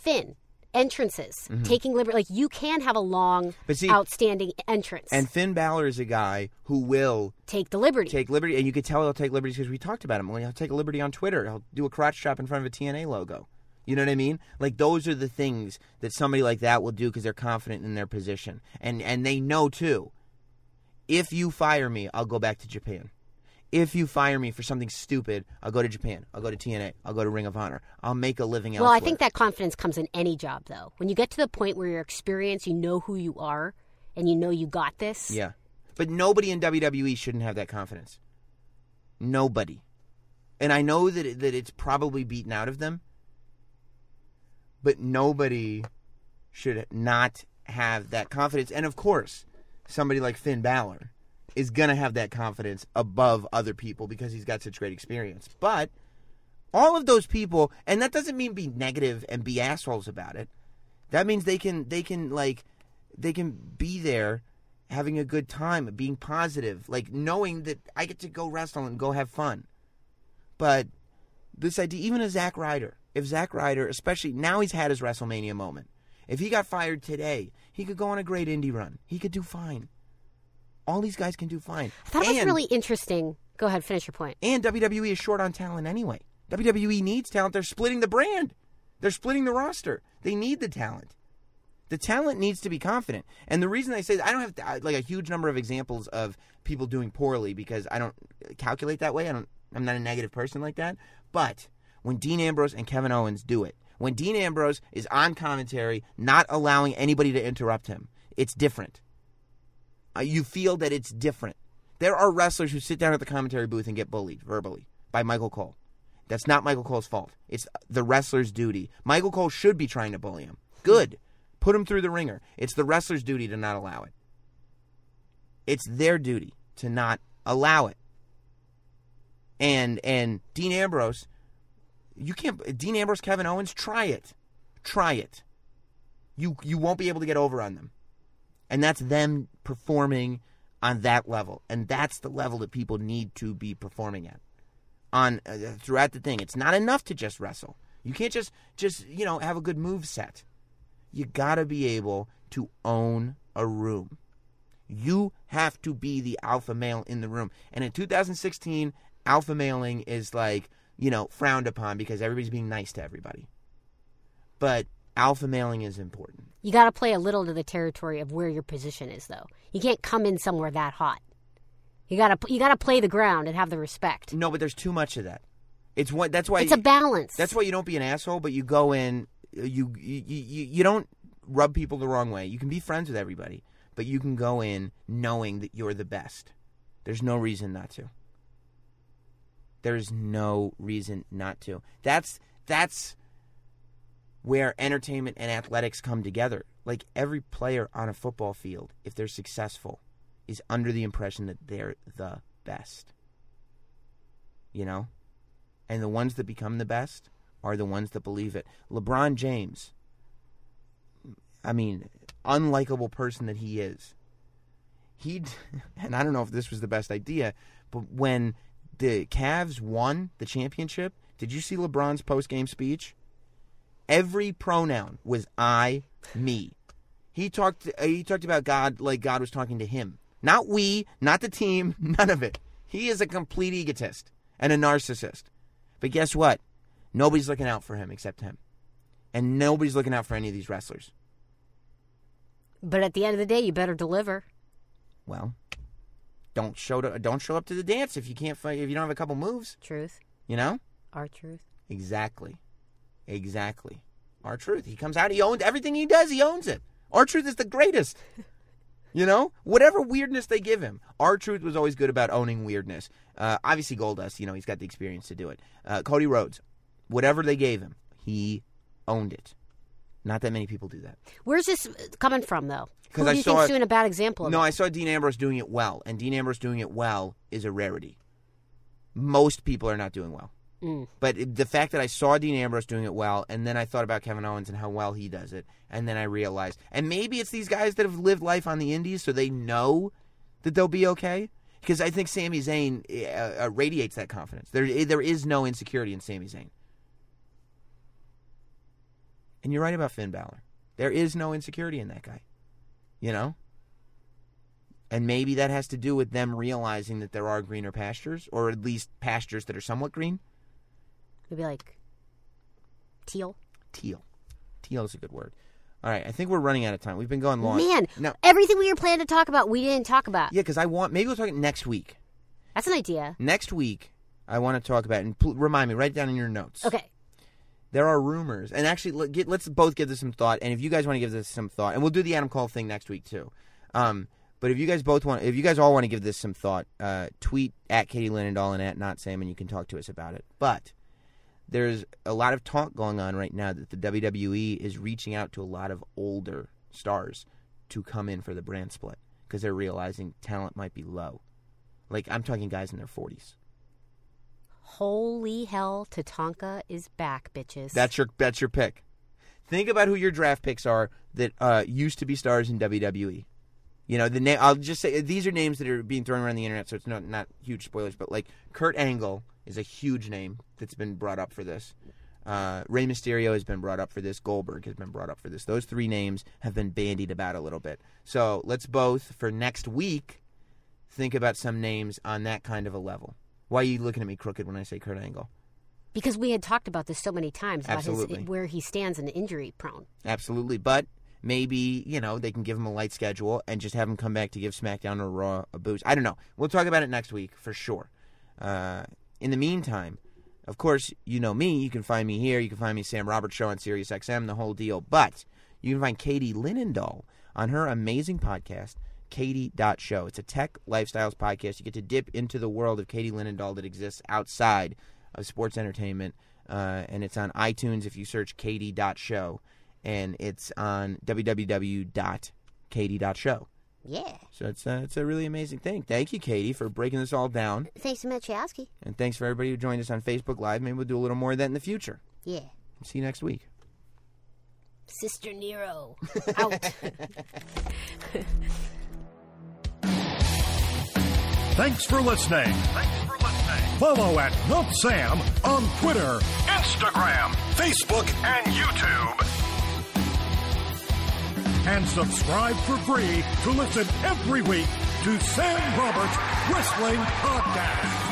Finn, entrances, taking liberty. Like, you can have a long, Mm-hmm. But see- outstanding entrance. And Finn Balor is a guy who will take the liberty. take liberty, and you could tell he'll take liberties because we talked about him. Well, he'll take a liberty on Twitter. He'll do a crotch chop in front of a TNA logo. You know what I mean? Like those are the things that somebody like that will do because they're confident in their position, and and they know too. If you fire me, I'll go back to Japan. If you fire me for something stupid, I'll go to Japan. I'll go to TNA. I'll go to Ring of Honor. I'll make a living Well, elsewhere. I think that confidence comes in any job, though. When you get to the point where you're experienced, you know who you are, and you know you got this. Yeah. But nobody in WWE shouldn't have that confidence. Nobody. And I know that it, that it's probably beaten out of them. But nobody should not have that confidence. And of course, somebody like Finn Balor is going to have that confidence above other people because he's got such great experience. But all of those people, and that doesn't mean be negative and be assholes about it. That means they can they can like they can be there having a good time, being positive, like knowing that I get to go wrestle and go have fun. But this idea, even a Zack Ryder, if Zack Ryder, especially now he's had his WrestleMania moment, if he got fired today, he could go on a great indie run. He could do fine. All these guys can do fine. I thought it was really interesting. Go ahead, finish your point. and WWE is short on talent anyway. WWE needs talent. They're splitting the brand. They're splitting the roster. They need the talent. The talent needs to be confident. And the reason I say that, I don't have like a huge number of examples of people doing poorly because I don't calculate that way. I don't. I'm not a negative person like that. But when Dean Ambrose and Kevin Owens do it. When Dean Ambrose is on commentary, not allowing anybody to interrupt him, it's different. Uh, you feel that it's different. There are wrestlers who sit down at the commentary booth and get bullied verbally by Michael Cole. That's not Michael Cole's fault. It's the wrestler's duty. Michael Cole should be trying to bully him. Good. Put him through the ringer. It's the wrestler's duty to not allow it. It's their duty to not allow it. And and Dean Ambrose, you can't Dean Ambrose, Kevin Owens, try it. Try it. You you won't be able to get over on them. And that's them performing on that level. And that's the level that people need to be performing at. On uh, throughout the thing. It's not enough to just wrestle. You can't just just, you know, have a good move set. You got to be able to own a room. You have to be the alpha male in the room. And in 2016, alpha mailing is like, you know, frowned upon because everybody's being nice to everybody. But alpha mailing is important. You got to play a little to the territory of where your position is, though. You can't come in somewhere that hot. You got to you got to play the ground and have the respect. No, but there's too much of that. It's what that's why It's a balance. That's why you don't be an asshole, but you go in. You you you, you don't rub people the wrong way. You can be friends with everybody, but you can go in knowing that you're the best. There's no reason not to. There's no reason not to. That's that's where entertainment and athletics come together. Like every player on a football field, if they're successful, is under the impression that they're the best. You know? And the ones that become the best are the ones that believe it. LeBron James, I mean, unlikable person that he is. He (laughs) and I don't know if this was the best idea, but when the Cavs won the championship, did you see LeBron's post-game speech? Every pronoun was I, me. He talked. uh, He talked about God like God was talking to him, not we, not the team, (laughs) none of it. He is a complete egotist and a narcissist. But guess what? Nobody's looking out for him except him, and nobody's looking out for any of these wrestlers. but at the end of the day, you better deliver. Well, don't show to, don't show up to the dance if you can't if you don't have a couple moves. Truth, You know R-Truth. exactly, exactly. R-Truth. He comes out. He owns everything he does. He owns it. R-Truth is the greatest. (laughs) You know, whatever weirdness they give him, R-Truth was always good about owning weirdness. Uh, obviously, Goldust, you know, he's got the experience to do it. Uh, Cody Rhodes, whatever they gave him, he owned it. Not that many people do that. Where's this coming from, though? Who I do you saw think's doing a bad example of No, it? I saw Dean Ambrose doing it well, and Dean Ambrose doing it well is a rarity. Most people are not doing well. Mm. But the fact that I saw Dean Ambrose doing it well, and then I thought about Kevin Owens and how well he does it, and then I realized, and maybe it's these guys that have lived life on the Indies, so they know that they'll be okay. Because I think Sami Zayn uh, uh, radiates that confidence. There, there is no insecurity in Sami Zayn. And you're right about Finn Balor. There is no insecurity in that guy. You know? And maybe that has to do with them realizing that there are greener pastures, or at least pastures that are somewhat green. Maybe like teal. Teal. Teal is a good word. All right, I think we're running out of time. We've been going long. Man, now, everything we were planning to talk about, we didn't talk about. Yeah, because I want maybe we'll talk it next week. That's an idea. Next week, I want to talk about and pl- remind me. Write it down in your notes. Okay. There are rumors, and actually, let, get, let's both give this some thought. And if you guys want to give this some thought, and we'll do the Adam Cole thing next week too. Um, but if you guys both want, if you guys all want to give this some thought, uh, tweet at Katie Linendoll and at Not Sam, and you can talk to us about it. But there's a lot of talk going on right now that the WWE is reaching out to a lot of older stars to come in for the brand split because they're realizing talent might be low. Like I'm talking guys in their 40s. Holy hell, Tatanka is back, bitches. That's your that's your pick. Think about who your draft picks are that uh, used to be stars in WWE. You know the name. I'll just say these are names that are being thrown around the internet, so it's not not huge spoilers. But like Kurt Angle is a huge name that's been brought up for this. Uh, Rey Mysterio has been brought up for this. Goldberg has been brought up for this. Those three names have been bandied about a little bit. So let's both for next week think about some names on that kind of a level. Why are you looking at me crooked when I say Kurt Angle? because we had talked about this so many times about Absolutely. his where he stands in injury prone. Absolutely, but maybe you know they can give him a light schedule and just have him come back to give SmackDown or Raw a boost. I don't know. We'll talk about it next week for sure. Uh, in the meantime, Of course, you know me. You can find me here. You can find me Sam Roberts Show on Sirius XM, the whole deal. But you can find Katie Linendoll on her amazing podcast, Katie.show. It's a tech lifestyles podcast. You get to dip into the world of Katie Linendoll that exists outside of sports entertainment. Uh, and it's on iTunes if you search Katie.show. And it's on www.katie.show. Yeah. So it's, uh, it's a really amazing thing. Thank you, Katie, for breaking this all down. Thanks so much, Yowski. And thanks for everybody who joined us on Facebook Live. Maybe we'll do a little more of that in the future. Yeah. See you next week. Sister Nero. (laughs) Out. Thanks for listening. Follow at Not Sam on Twitter, Instagram, Facebook, and YouTube. And subscribe for free to listen every week to Sam Roberts Wrestling Podcast.